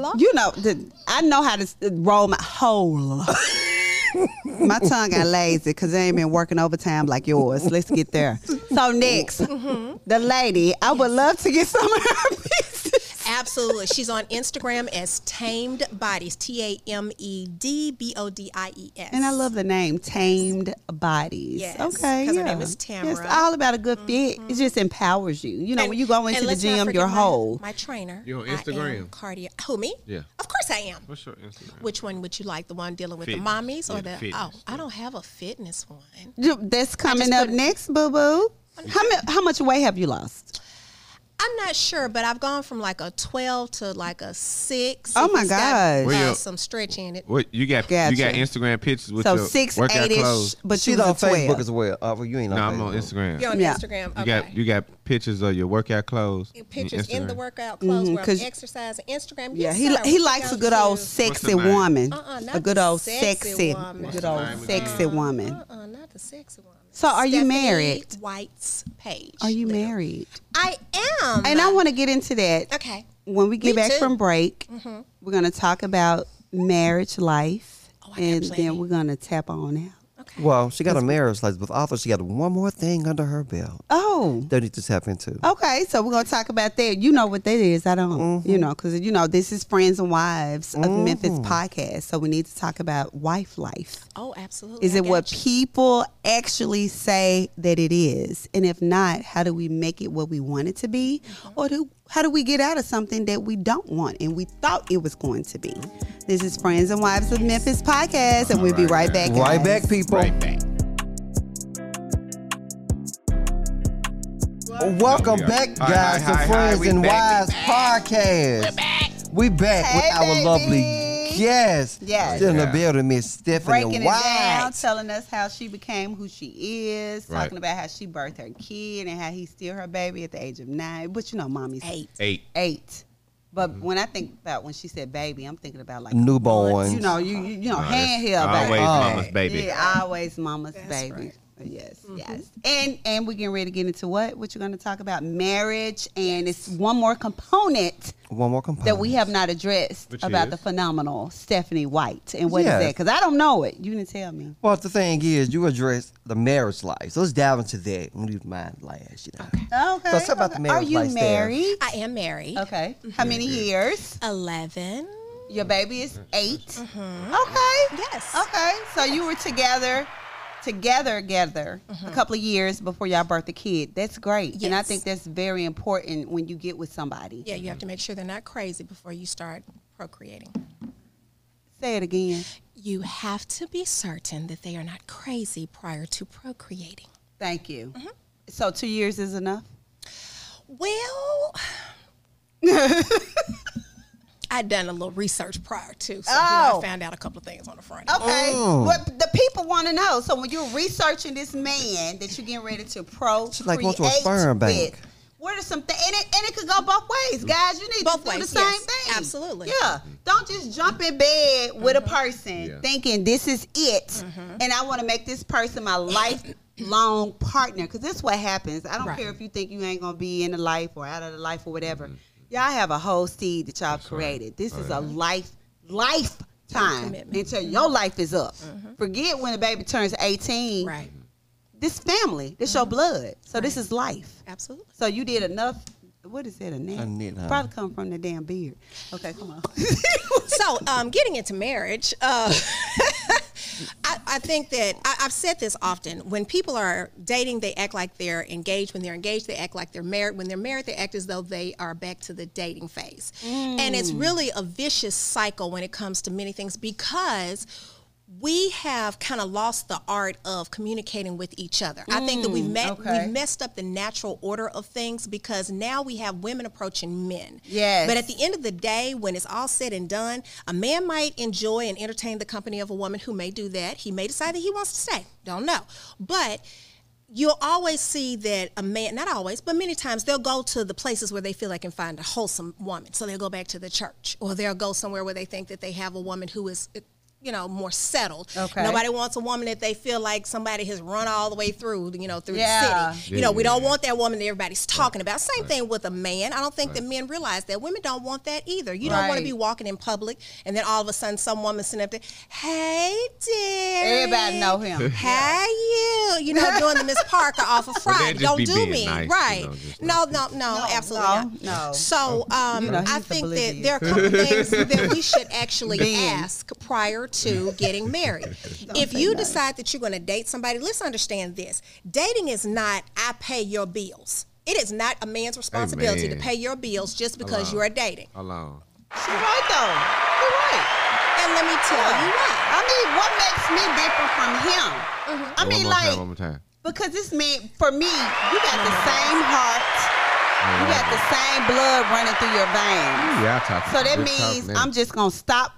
Okay. You know, the, I know how to roll my whole. *laughs* my tongue got lazy because I ain't been working overtime like yours. Let's get there. So next, Mm-hmm. the lady, I would love to get some of her pieces. *laughs* Absolutely. She's on Instagram as Tamed Bodies. T A M E D B O D I E S. And I love the name Tamed Bodies. Yes, okay. 'cause her yeah. name is Tamara. It's all about a good fit. It mm-hmm. just empowers you. You know, And- when you go into the gym, you're my- whole. My trainer. You on I am Instagram? cardio. Who me? Yeah. Of course I am. What's your Instagram? Which one would you like? The one dealing with Fitness. the mommies or Yeah, the? fitness, oh, I don't have a fitness one. That's coming up next, boo boo. How, how much weight have you lost? I'm not sure, but I've gone from like a 12 to like a six. Oh my it's got. Where uh, you- some stretch in it. What you got? Gotcha. You got Instagram pictures with So your six, workout eight ish, clothes. but She's you on was a Facebook 12. as well. Oh, well, you ain't on No, Facebook. I'm on Instagram. You're on Yeah. Instagram. Okay. You got you got pictures of your workout clothes. pictures in the workout clothes where I'm 'cause- exercising. Instagram. Yeah, yes, he sir. he likes a good old sexy woman, Uh-uh, a not good old sexy sexy, woman. good old sexy woman. Uh-uh, not the sexy woman. So are you married? White's page. Are you literally. married? I am. And I want to get into that Okay. when we get Me back too. from break. Mm-hmm. We're gonna talk about marriage life, Oh, I and then we're gonna tap on out. Okay. Well, she got a marriage license, but also she got one more thing under her belt Oh, that need to tap into. Okay, so we're gonna talk about that. You know what that is. I don't. You mm-hmm. know, because you know this is Friends and Wives of mm-hmm. Memphis podcast. So we need to talk about wife life. Oh, absolutely. Is I it what you. people actually say that it is? And if not, how do we make it what we want it to be? Mm-hmm. Or do how do we get out of something that we don't want and we thought it was going to be? This is Friends and Wives of Memphis podcast, and we'll be right back. Right back, people. Right back. Welcome Yeah. back, Hi, guys, hi, to hi, hi. Friends and back, Wives podcast. We're back. We back Hey, with our baby. lovely guest. Yes. Still in the building, Miss Stephanie breaking it down, telling us how she became who she is, Right. talking about how she birthed her kid and how he's still her baby at the age of nine. But you know, mommy's Eight. Eight. eight. But Mm-hmm. when I think about when she said baby, I'm thinking about like Newborns. You know, you you, you know, No, that's handheld baby. always mama's baby. Yeah, always mama's That's baby. right. Yes, yes. And and we're getting ready to get into what? What you're going to talk about? Marriage, and it's one more component One more component. that we have not addressed Which about is? the phenomenal Stephanie White. And what is Yes. that? Because I don't know it. You didn't tell me. Well, the thing is, you address the marriage life. So let's dive into that. We leave mine last, you know. Okay. okay. So talk about okay. the Are marriage you lifestyle. married? I am married. Okay. How many years? 11. Your baby is 8 Mm-hmm. Okay. Yes. Okay. So you were together, together, together a couple of years before y'all birth a kid. That's great. And I Mm-hmm. Think that's very important when you get with somebody. Yeah, you have to make sure they're not crazy before you start procreating. Say it again. You have to be certain that they are not crazy prior to procreating. Thank you. Mm-hmm. So two years is enough? Well, *laughs* I'd done a little research prior to, so you know, Oh. I found out a couple of things on the front. Okay. Oh. What the people want to know. So when you're researching this man that you're getting ready to procreate She's like going to a sperm bank. with, what are some things? And it, and it could go both ways, guys. You need Both to do ways, the same yes. thing. Absolutely. Yeah. Don't just jump in bed with Mm-hmm. a person Yeah. thinking this is it, and I want to make this person my lifelong partner. Because this is what happens. I don't Right. care if you think you ain't gonna be in the life or out of the life or whatever. Y'all have a whole seed that y'all created. This is a life lifetime Commitment. until your life is up. Mm-hmm. Forget when the baby turns 18. Right. This family, this your mm-hmm. blood. So this is life. Absolutely. So you did enough. What is that? A knit? A knit, huh? Probably come from the damn beard. Okay, come on. *laughs* so um, getting into marriage uh, *laughs* I, I think that I, i've said this often when people are dating they act like they're engaged when they're engaged they act like they're married when they're married they act as though they are back to the dating phase and it's really a vicious cycle when it comes to many things because we have kind of lost the art of communicating with each other. I think that we've Mm, met okay. we've messed up the natural order of things because now we have women approaching men. Yes. But at the end of the day, when it's all said and done, a man might enjoy and entertain the company of a woman who may do that. He may decide that he wants to stay. Don't know. But you'll always see that a man, not always, but many times they'll go to the places where they feel they can find a wholesome woman. So they'll go back to the church or they'll go somewhere where they think that they have a woman who is you know more settled Okay. nobody wants a woman that they feel like somebody has run all the way through you know through Yeah. the city Yeah, you Yeah, know we yeah, don't yeah. want that woman that everybody's talking about same thing with a man i don't think that men realize that women don't want that either you don't want to be walking in public and then all of a sudden some woman sitting up there hey dear Everybody know him. *laughs* Hey you, you know, doing the Miss Parker off of *laughs* that Friday. Don't do me, nice, you right? know, just no, no, no, absolutely no, not. no. So, um, You know, I think that there are a couple *laughs* things that we should actually ask prior to getting married. *laughs* if you decide that you're going to date somebody, let's understand this: dating is not "I pay your bills." It is not a man's responsibility to pay your bills just because Alone. you are dating. Alone. She right though. She right. And let me tell you why. I mean, what makes me different from him? Mm-hmm. I One mean, more like, time, one more time. because it's me. For me, you got the same heart. You got the same blood running through your veins. Yeah, I talk. So that means. I'm just gonna stop and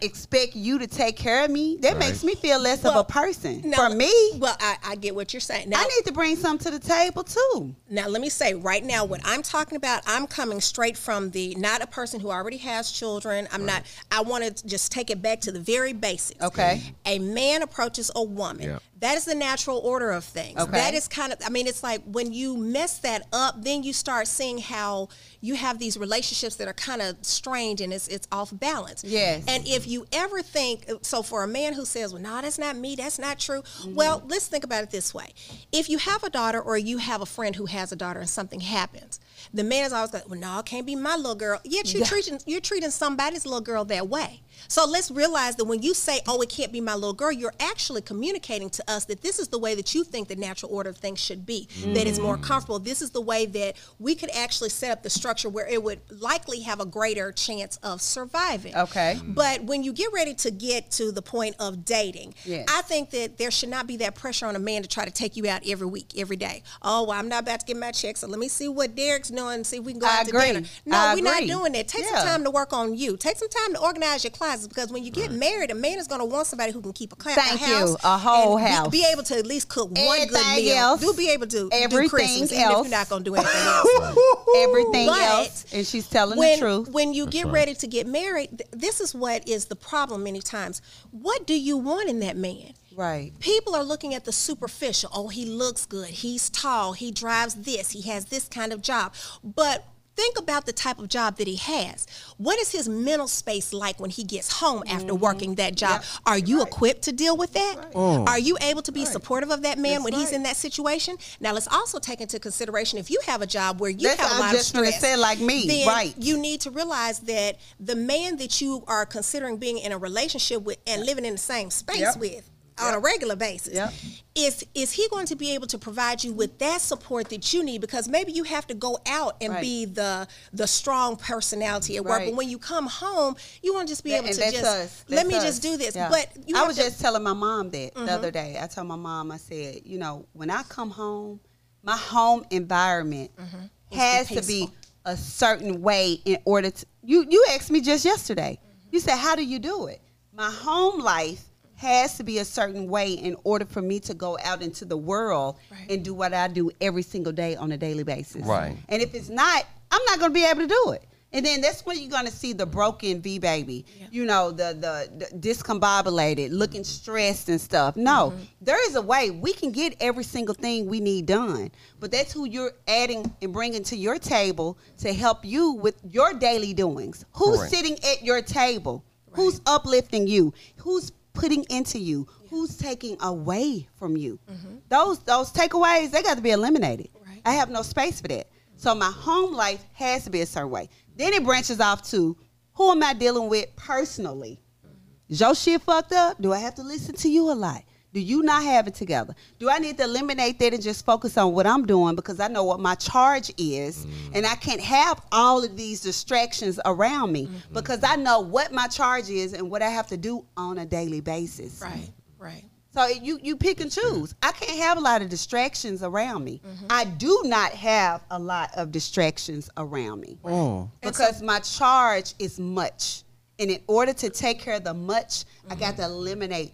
expect you to take care of me. That Right. makes me feel less of a person. Now, For me, well, I, I get what you're saying. Now, I need to bring something to the table too. Now, let me say right now, what I'm talking about, I'm coming straight from the not a person who already has children. I'm not, I want to just take it back to the very basics. Okay. A man approaches a woman. Yeah. That is the natural order of things. Okay. That is kind of, I mean, it's like when you mess that up, then you start seeing how you have these relationships that are kind of strange and it's, it's off balance. Yes. And if you ever think, so for a man who says, well, no, that's not me, that's not true. Mm-hmm. Well, let's think about it this way. If you have a daughter or you have a friend who has a daughter and something happens, the man is always like, well, no, it can't be my little girl. Yet you're treating you're treating somebody's little girl that way. So let's realize that when you say, oh, it can't be my little girl, you're actually communicating to us that this is the way that you think the natural order of things should be, that is more mm. comfortable. This is the way that we could actually set up the structure where it would likely have a greater chance of surviving. Okay. But when you get ready to get to the point of dating, Yes. I think that there should not be that pressure on a man to try to take you out every week, every day. Oh, well, I'm not about to get my check, so let me see what Derek's doing and see if we can go I out to agree. dinner. No, I we're not doing that. Take Yeah. some time to work on you. Take some time to organize your classes because when you get married, a man is going to want somebody who can keep a, cla- Thank a you. house. A whole and be- Be, able to at least cook one good meal. else, Do be able to do everything Christmas, even if else. you're not going to do anything *laughs* else. Everything But else, and she's telling when, the truth. When you get right. ready to get married, th- this is what is the problem many times. What do you want in that man? right. People are looking at the superficial. Oh, he looks good. He's tall. He drives this. He has this kind of job. But think about the type of job that he has. What is his mental space like when he gets home after mm-hmm. working that job? Are you equipped to deal with that? Oh. Are you able to be supportive of that man when he's in that situation? Now, let's also take into consideration if you have a job where you That's have a lot of stress, say, like me, right. you need to realize that the man that you are considering being in a relationship with and living in the same space Yep. with on a regular basis Yep. is is he going to be able to provide you with that support that you need because maybe you have to go out and Right. be the the strong personality at work Right. but when you come home you want to just be That- able to just us. let me us. just do this Yeah. but you I was to- just telling my mom that the other mm-hmm. day. I told my mom, I said, you know, when I come home, my home environment mm-hmm. has to be a certain way in order to. You you asked me just yesterday. Mm-hmm. You said, how do you do it? My home life has to be a certain way in order for me to go out into the world Right. and do what I do every single day on a daily basis. Right. And if it's not, I'm not going to be able to do it. And then that's when you're going to see the broken V baby, you know, the, the the discombobulated, looking stressed and stuff. No, mm-hmm. there is a way we can get every single thing we need done, but that's who you're adding and bringing to your table to help you with your daily doings. Who's Correct. sitting at your table? Who's uplifting you? Who's putting into you? Who's taking away from you? Mm-hmm. Those those takeaways they got to be eliminated. Right. I have no space for that. So my home life has to be a certain way. Then it branches off to who am I dealing with personally? Mm-hmm. Is your shit fucked up? Do I have to listen to you a lot? Do you not have it together? Do I need to eliminate that and just focus on what I'm doing because I know what my charge is and I can't have all of these distractions around me because I know what my charge is and what I have to do on a daily basis. Right, right. So you you pick and choose. I can't have a lot of distractions around me. I do not have a lot of distractions around me Mm. because my charge is much. And in order to take care of the much, I got to eliminate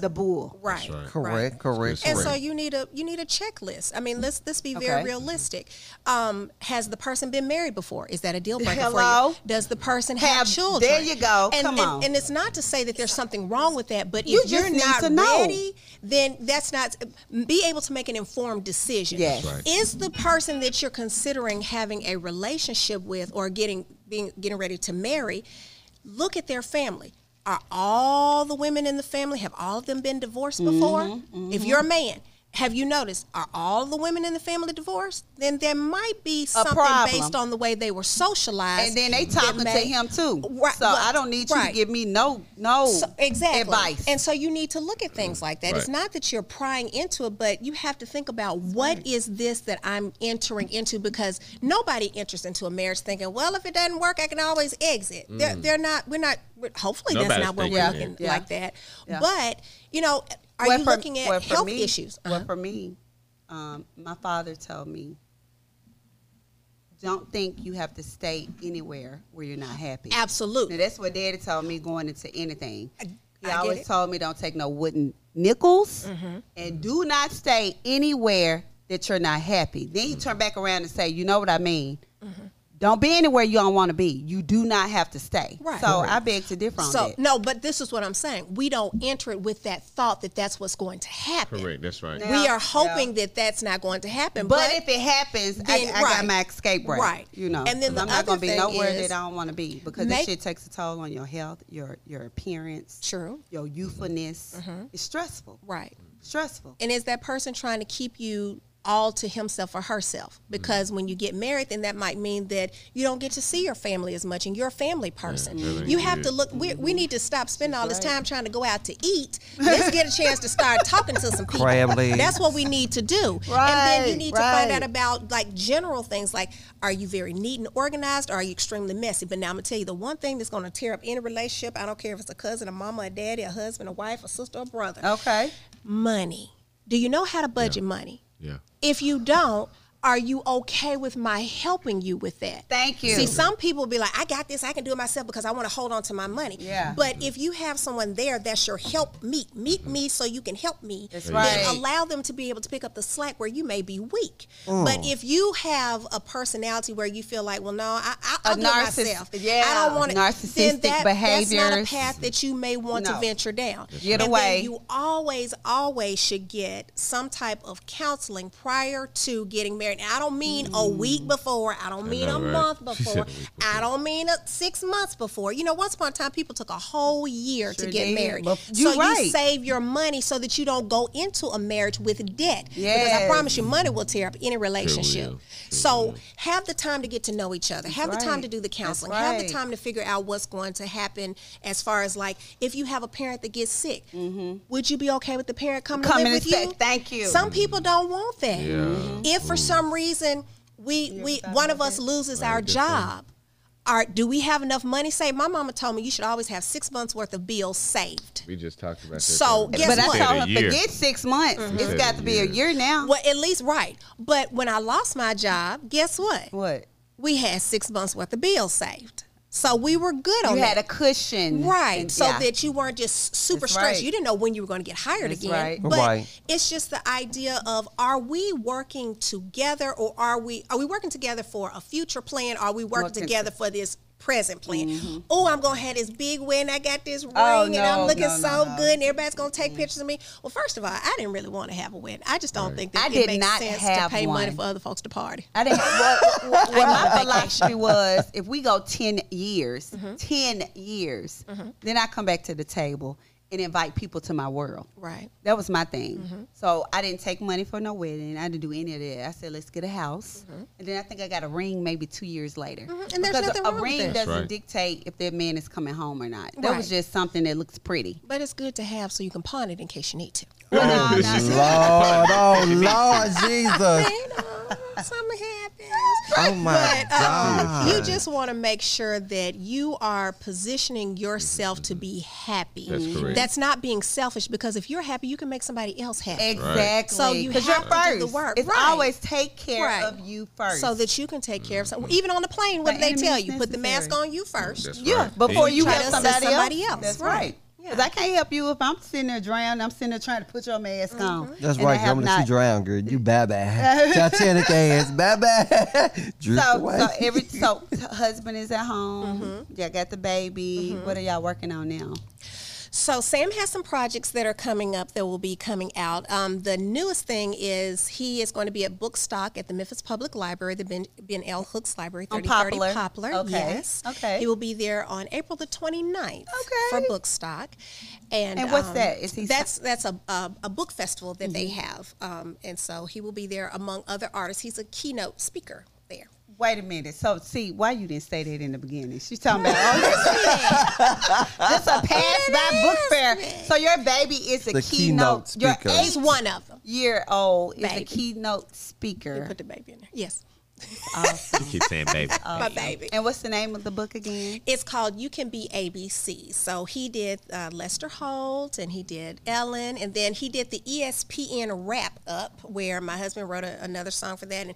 the bull. Right. right. Correct, correct, And so you need a you need a checklist. I mean, let's let's be very Okay. realistic. Um, has the person been married before? Is that a deal breaker for you? Does the person have, Have- children? there you go. And, Come and, on. and it's not to say that there's something wrong with that, but You if you're not to know. ready, then that's not be able to make an informed decision. Yes. Right. Is the person that you're considering having a relationship with or getting being getting ready to marry, look at their family. Are all the women in the family have all of them been divorced before? Mm-hmm, If you're a man, have you noticed are all the women in the family divorced? Then there might be something problem. based on the way they were socialized. And then they that talking may- to him too. Right, So well, I don't need you right. to give me no no So- exactly. advice. And so you need to look at things like that. It's not that you're prying into it, but you have to think about what is this that I'm entering into because nobody enters into a marriage thinking, well, if it doesn't work, I can always exit. They're, mm. they're not, we're not, we're, hopefully that's Nobody's not what we're thinking looking. Yeah. like that. Yeah. But, you know, are Well, you for- looking at well, health me- issues? Well, Uh-huh. for me, um, my father told me, don't think you have to stay anywhere where you're not happy. Now, Absolutely. that's what Daddy told me going into anything. He I always told me don't take no wooden nickels Mm-hmm. and do not stay anywhere that you're not happy. Then he turned back around and say, you know what I mean? Mm-hmm. Don't be anywhere you don't want to be. You do not have to stay. Right. So Right. I beg to differ on So that. no, but this is what I'm saying. We don't enter it with that thought that that's what's going to happen. Correct. That's right. Yeah. We are hoping that that's not going to happen. But, if it happens, I, then- I right. got my escape route. Right. You know. And then the I'm not gonna be nowhere is that I don't want to be because make- this shit takes a toll on your health, your your appearance, True. your youthfulness. Mm-hmm. It's stressful. Right. Stressful. And is that person trying to keep you all to himself or herself? Because Mm-hmm. when you get married, then that might mean that you don't get to see your family as much and you're a family person. that ain't you have good. to look, we, we need to stop spending all this time trying to go out to eat. *laughs* Let's get a chance to start talking to some people. Crab. That's what we need to do. and then you Right, need to find out about like general things like are you very neat and organized or are you extremely messy? But now I'm gonna tell you the one thing that's gonna tear up any relationship, I don't care if it's a cousin, a mama, a daddy, a husband, a wife, a sister, or brother. Okay. Money. Do you know how to budget money? Yeah. If you don't, are you okay with my helping you with that? Thank you. See, some people be like, I got this, I can do it myself because I want to hold on to my money. Yeah. But if you have someone there that's your help meet, meet me so you can help me, That's then right. allow them to be able to pick up the slack where you may be weak. Mm. But if you have a personality where you feel like, well, no, I, I, I'll A do it narciss- myself. yeah, I don't want it. narcissistic then that, That's not a path that you may want to venture down. Get and away. Then you always, always should get some type of counseling prior to getting married. And I don't mean a week before. I don't mean know, a right? month before. a week I don't mean a six months before. You know, once upon a time, people took a whole year Sure to get did. married. But so you right. you save your money so that you don't go into a marriage with debt. Because I promise you, money will tear up any relationship. will. Sure so will. have the time to get to know each other. Have the time right. to do the That's counseling. Have the time to figure out what's going to happen as far as like if you have a parent that gets sick, mm-hmm. would you be okay with the parent coming, Coming to live with you? "Thank you." Some people don't want that. Yeah. If for some reason we we one of us loses our good job, are do we have enough money saved? My mama told me you should always have six months worth of bills saved. We just talked about that. So, the guess But I what? day. told her, forget six months. Mm-hmm. It's got to be a year. year now. Well, at least right. But when I lost my job, guess what? What? We had six months worth of bills saved. So we were good on You that. had a cushion. Right, And- so yeah. that you weren't just super That's stressed. right. You didn't know when you were going to get hired That's again. right. But Right. it's just the idea of are we working together or are we are we working together for a future plan? Are we working Working- together for this present plan? Mm-hmm. Oh, I'm gonna have this big win. I got this oh, ring Oh, and I'm looking no, no, so no. good and everybody's gonna take mm. pictures of me. Well, first of all, I didn't really want to have a wedding. I just don't think that I it did makes not sense have to pay money for other folks to party. I didn't. What, *laughs* my philosophy was, if we go ten years, Mm-hmm. ten years, mm-hmm. then I come back to the table and invite people to my world. Right. That was my thing. Mm-hmm. So I didn't take money for no wedding. I didn't do any of that. I said, let's get a house. Mm-hmm. And then I think I got a ring maybe two years later. Mm-hmm. And there's because nothing a wrong with ring that. That's doesn't right. dictate if that man is coming home or not. That was just something that looks pretty. But it's good to have so you can pawn it in case you need to. *laughs* Well, no, no, Lord, oh Lord, *laughs* Jesus. You know, something happens. *laughs* Oh my But um, God. you just want to make sure that you are positioning yourself to be happy. That's correct. That's not being selfish because if you're happy, you can make somebody else happy. Exactly. So you 'Cause have you're to do the first. work. It's Right. always take care Right. of you first. So that you can take care of someone. Even on the plane, what By do they tell means you? Put the mask on you first. That's yeah, right. before And you try help somebody, assist somebody else. That's Right. Right. Because I can't help you if I'm sitting there drowning. I'm sitting there trying to put your mask on. That's right. I'm gonna let not- you drown, girl. You bad bye. *laughs* Titanic ass. Bad bye. *laughs* Drift So, away. so every so *laughs* husband is at home. Mm-hmm. Y'all got the baby. What are y'all working on now? So Sam has some projects that are coming up that will be coming out. Um, the newest thing is he is going to be at Bookstock at the Memphis Public Library, the Ben, ben L. Hooks Library, On 3030 Poplar. Poplar. Okay. Yes. Okay. He will be there on April the 29th for Bookstock. And, And what's um, that? Is he- that's that's a, a, a book festival that they Mm-hmm. have. Um, and so he will be there among other artists. He's a keynote speaker. Wait a minute. So, see, why you didn't say that in the beginning? She's talking about, oh, *laughs* this is a pass by book fair. So your baby is a The keynote. keynote Your speaker. He's one of them. year old is a Baby. keynote You speaker. put the baby in there. Yes. You keep saying baby. *laughs* My baby. And what's the name of the book again? It's called You Can Be ABC. So he did uh, Lester Holt and he did Ellen, and then he did the ESPN wrap up where my husband wrote a, another song for that. And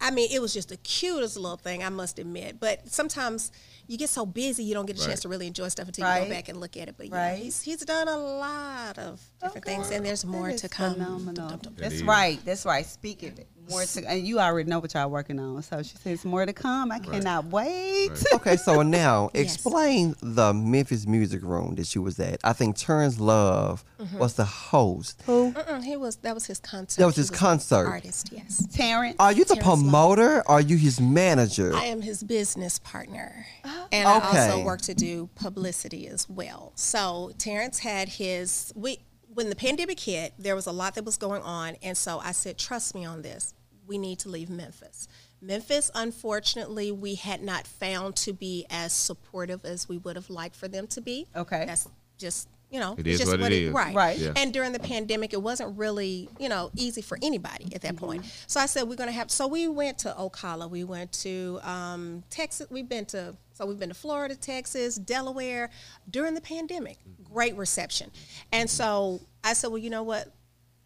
I mean, it was just the cutest little thing, I must admit. But sometimes you get so busy, you don't get a Right. chance to really enjoy stuff until you go back and look at it. But yeah, Right. he's, he's done a lot of different things, and there's more That to come. Phenomenal. That That's right. That's right. Speak of it. More to, and you already know what y'all working on. So she says more to come. I cannot wait. Right. okay, so *laughs* now Yes. explain the Memphis Music Room that you was at. I think Terrence Love Mm-hmm. was the host. Who? Mm-mm, he was that was his concert. That was his an concert. Artist, yes. Terrence. Are you the Terrence promoter? Or are you his manager? I am his business partner. And I also work to do publicity as well. So Terrence had his we when the pandemic hit, there was a lot that was going on and so I said, Trust me on this. We need to leave Memphis. Memphis, unfortunately, we had not found to be as supportive as we would have liked for them to be. Okay. That's just you know, It it's is just what it is. Right. Right. Yeah. And during the pandemic, it wasn't really, you know, easy for anybody at that point. So I said, we're going to have, so we went to Ocala. We went to um, Texas. We've been to, so we've been to Florida, Texas, Delaware during the pandemic. Great reception. And so I said, well, you know what?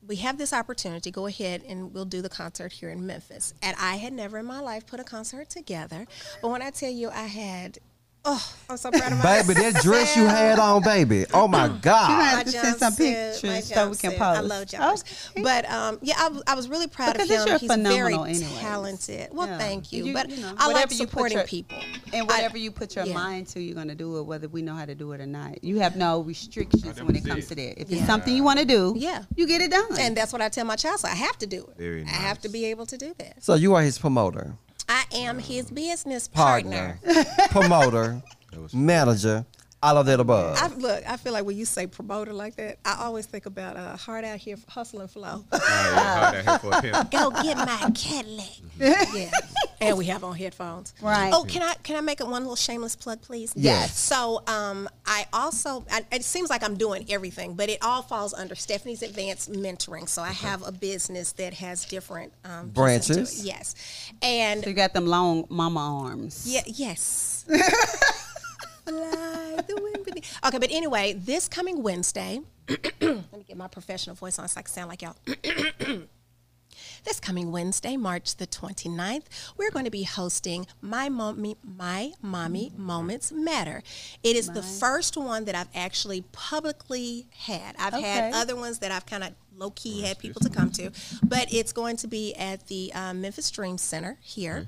We have this opportunity. Go ahead and we'll do the concert here in Memphis. And I had never in my life put a concert together. But when I tell you I had, oh, I'm so proud of myself. baby, that dress you had on, baby. Oh my *gasps* You God. have to send some pictures so we can post. I love jumpers. Okay. But um, yeah, I, was- I was really proud Because of it's him. your He's very anyways. talented. Well, Yeah. thank you. You- but you know, I like whatever you supporting your- people. And I- whatever you put your yeah. mind to, you're gonna do it, whether we know how to do it or not. You have no restrictions when it comes it. to that. If Yeah. it's something you want to do, Yeah. you get it done. and that's what I tell my child. So I have to do it. Very I have to be able to do that. So you are his promoter, I am his business partner. partner, promoter, *laughs* manager, all of that above. I, look, I feel like when you say promoter like that, I always think about uh, hard out here, hustle and flow. Oh, yeah, hold that here for a pimp. *laughs* Go get my Cadillac. yeah, and we have on headphones. Right. Oh, can I can I make it one little shameless plug, please? Yes. So, um, I also I, it seems like I'm doing everything, but it all falls under Stephanie's Advanced Mentoring. So I have a business that has different um, pieces to it. Branches? Yes, and so you got them long mama arms. yeah, yes. *laughs* Fly the wind beneath. Okay, but anyway, this coming Wednesday, *clears throat* let me get my professional voice on so I can sound like y'all. *clears throat* This coming Wednesday, March the 29th, we're going to be hosting My Mommy, My Mommy Moments Matter. It is the first one that I've actually publicly had. I've had other ones that I've kind of low key had people to come to, but it's going to be at the um, Memphis Dream Center here,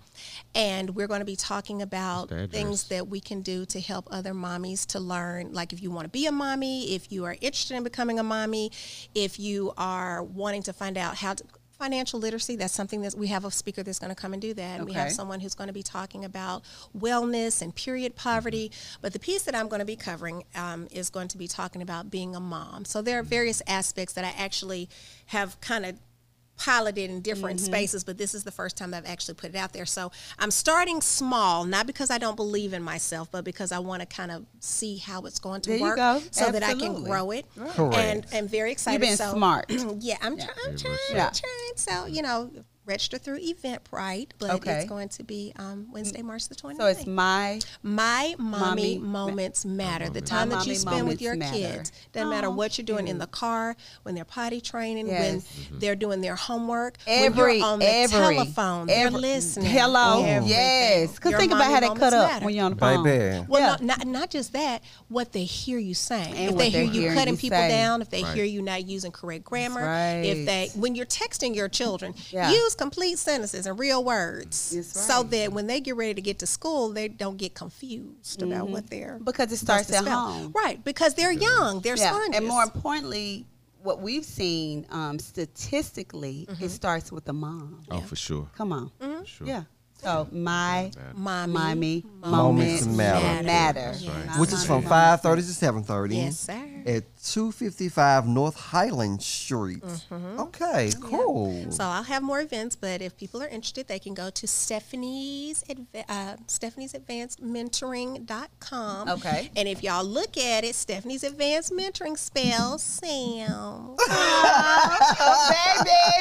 and we're going to be talking about things that we can do to help other mommies to learn. Like if you want to be a mommy, if you are interested in becoming a mommy, if you are wanting to find out how to financial literacy. That's something that we have a speaker that's going to come and do that. And we have someone who's going to be talking about wellness and period poverty. But the piece that I'm going to be covering um, is going to be talking about being a mom. So there are various aspects that I actually have kind of piloted in different Mm-hmm. spaces, but this is the first time I've actually put it out there. So I'm starting small, not because I don't believe in myself, but because I want to kind of see how it's going to There work go. so that I can grow it. Correct. And I'm very excited. You've been so, smart. *clears throat* yeah, I'm, try- I'm trying. Yeah. I'm trying. So, you know, register through Eventbrite, but Okay. it's going to be um, Wednesday, March the 29th. So it's my My mommy, Mommy moments matter. The My time that you spend with your matter. kids doesn't matter what you're doing in the car, when they're potty training, Yes. when they're doing their homework, every when you're on the every telephone, they're every- listening. Hello, Everything. yes. Because think about how they cut up matter. when you're on the phone. Baby. Well, Yeah. no, not not just that. What they hear you saying. And if they hear you cutting you people say. down, if they Right. hear you not using correct grammar, right. if they when you're texting your children, Yeah. use complete sentences and real words, That's so that when they get ready to get to school, they don't get confused about what they're Because it starts to at home. right? Because they're young, they're yeah. sponges. And more importantly, what we've seen um, statistically, Mm-hmm. it starts with the mom. Oh, for sure. Come on. Mm-hmm. For sure. Yeah. So my mommy, mommy Moments moments matter. matter. That's right. My Which is from 5:30 to 7:30. Yes, sir. At 255 North Highland Street. Okay, cool. So I'll have more events, but if people are interested, they can go to Stephanie's Adva- uh, Stephanie's Advanced Mentoring.com. Okay. And if y'all look at it, Stephanie's Advanced Mentoring spells Sam. *laughs* oh,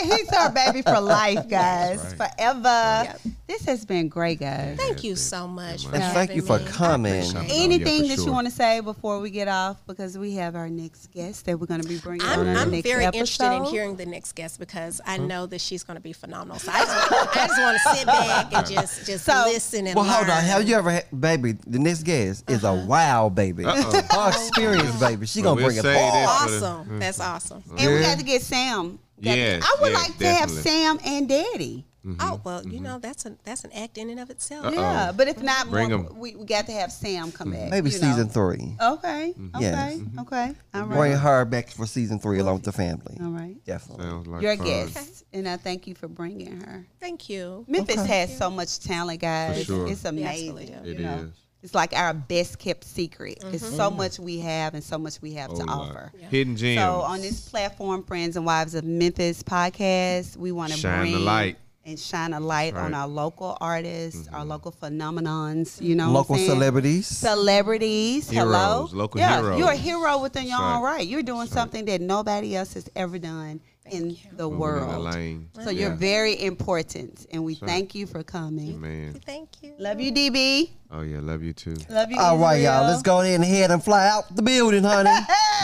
baby. He's our baby for *laughs* life, guys. Forever. This has been great, guys. Thank you so much. For And thank you for me. coming. Anything for that sure. you want to say before we get off? Because we have our next guest that we're going to be bringing I'm, on I'm next very episode. interested in hearing the next guest because I mm-hmm. know that she's going to be phenomenal. So I just, I just want to sit back and just just So- listen and Well, hold on. Have you ever had, baby? The next guest is a uh-huh. wow baby. Uh-oh. *laughs* Her experience, baby. She Well, gonna we'll bring it say that hard. for the- Awesome. That's awesome. And we got to get Sam. Yes, I would yes, like to have. Sam and Daddy. Oh mm-hmm. well, you mm-hmm. know that's a that's an act in and of itself. Uh-oh. Yeah, but if not, Bring more, 'em. we, we got to have Sam come mm-hmm. back. Maybe you know. season three. Okay. Okay. Yes. Okay. All right. Bring her back for season three along with the family. All right. Definitely. Sounds like You're fun. guest, and I thank you for bringing her. Thank you. Memphis has so much talent, guys. sure. It's amazing. really. It you know? is. It's like our best kept secret. It's so much we have and so much we have to oh, Whole lot. offer. Hidden gems. So on this platform, Friends and Wives of Memphis podcast, we want to bring the light. And shine a light on Right. Mm-hmm. our local artists, our local phenomenons. You know, what Local I'm saying? celebrities. celebrities. Hello, local yeah, heroes. You're a hero within your That's own right. right. You're doing something that nobody else has ever done in the Moving in the world. lane. So you're very important, and we right. thank you for coming. Man. Thank you. Love you, DB. Oh yeah, love you too. Love you. All right, y'all. Let's go ahead and head and fly out the building, honey.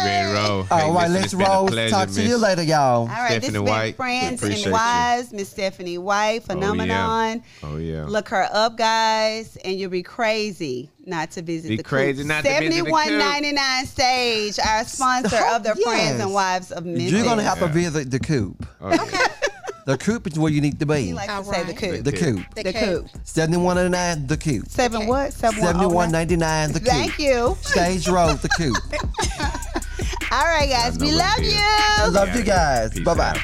Ready to roll. Hey, All right, let's it's been a roll. pleasure, Talk to you later, y'all. All right, this Stephanie has been White, Friends and you. Wives, Miss Stephanie White, oh, phenomenon. Oh yeah. Look her up, guys, and you'll be crazy not to visit Be the crazy Coop. not to visit the Coop. Seventy-one ninety-nine stage, our sponsor *laughs* oh, of the Friends and Wives of Memphis. You're gonna have to visit the coop. Oh, okay. The coop is where you need to be. He likes All to say the right. Coop. The coop. The, The Coop. Coop. Seventy-one ninety nine. The coop. Seven what? Seven one- Seventy-one okay. ninety nine. The coop. Thank you. Stage Road. The coop. *laughs* All right, guys. We love you. I Love you guys. Bye bye.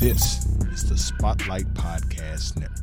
This is the Spotlight Podcast Network.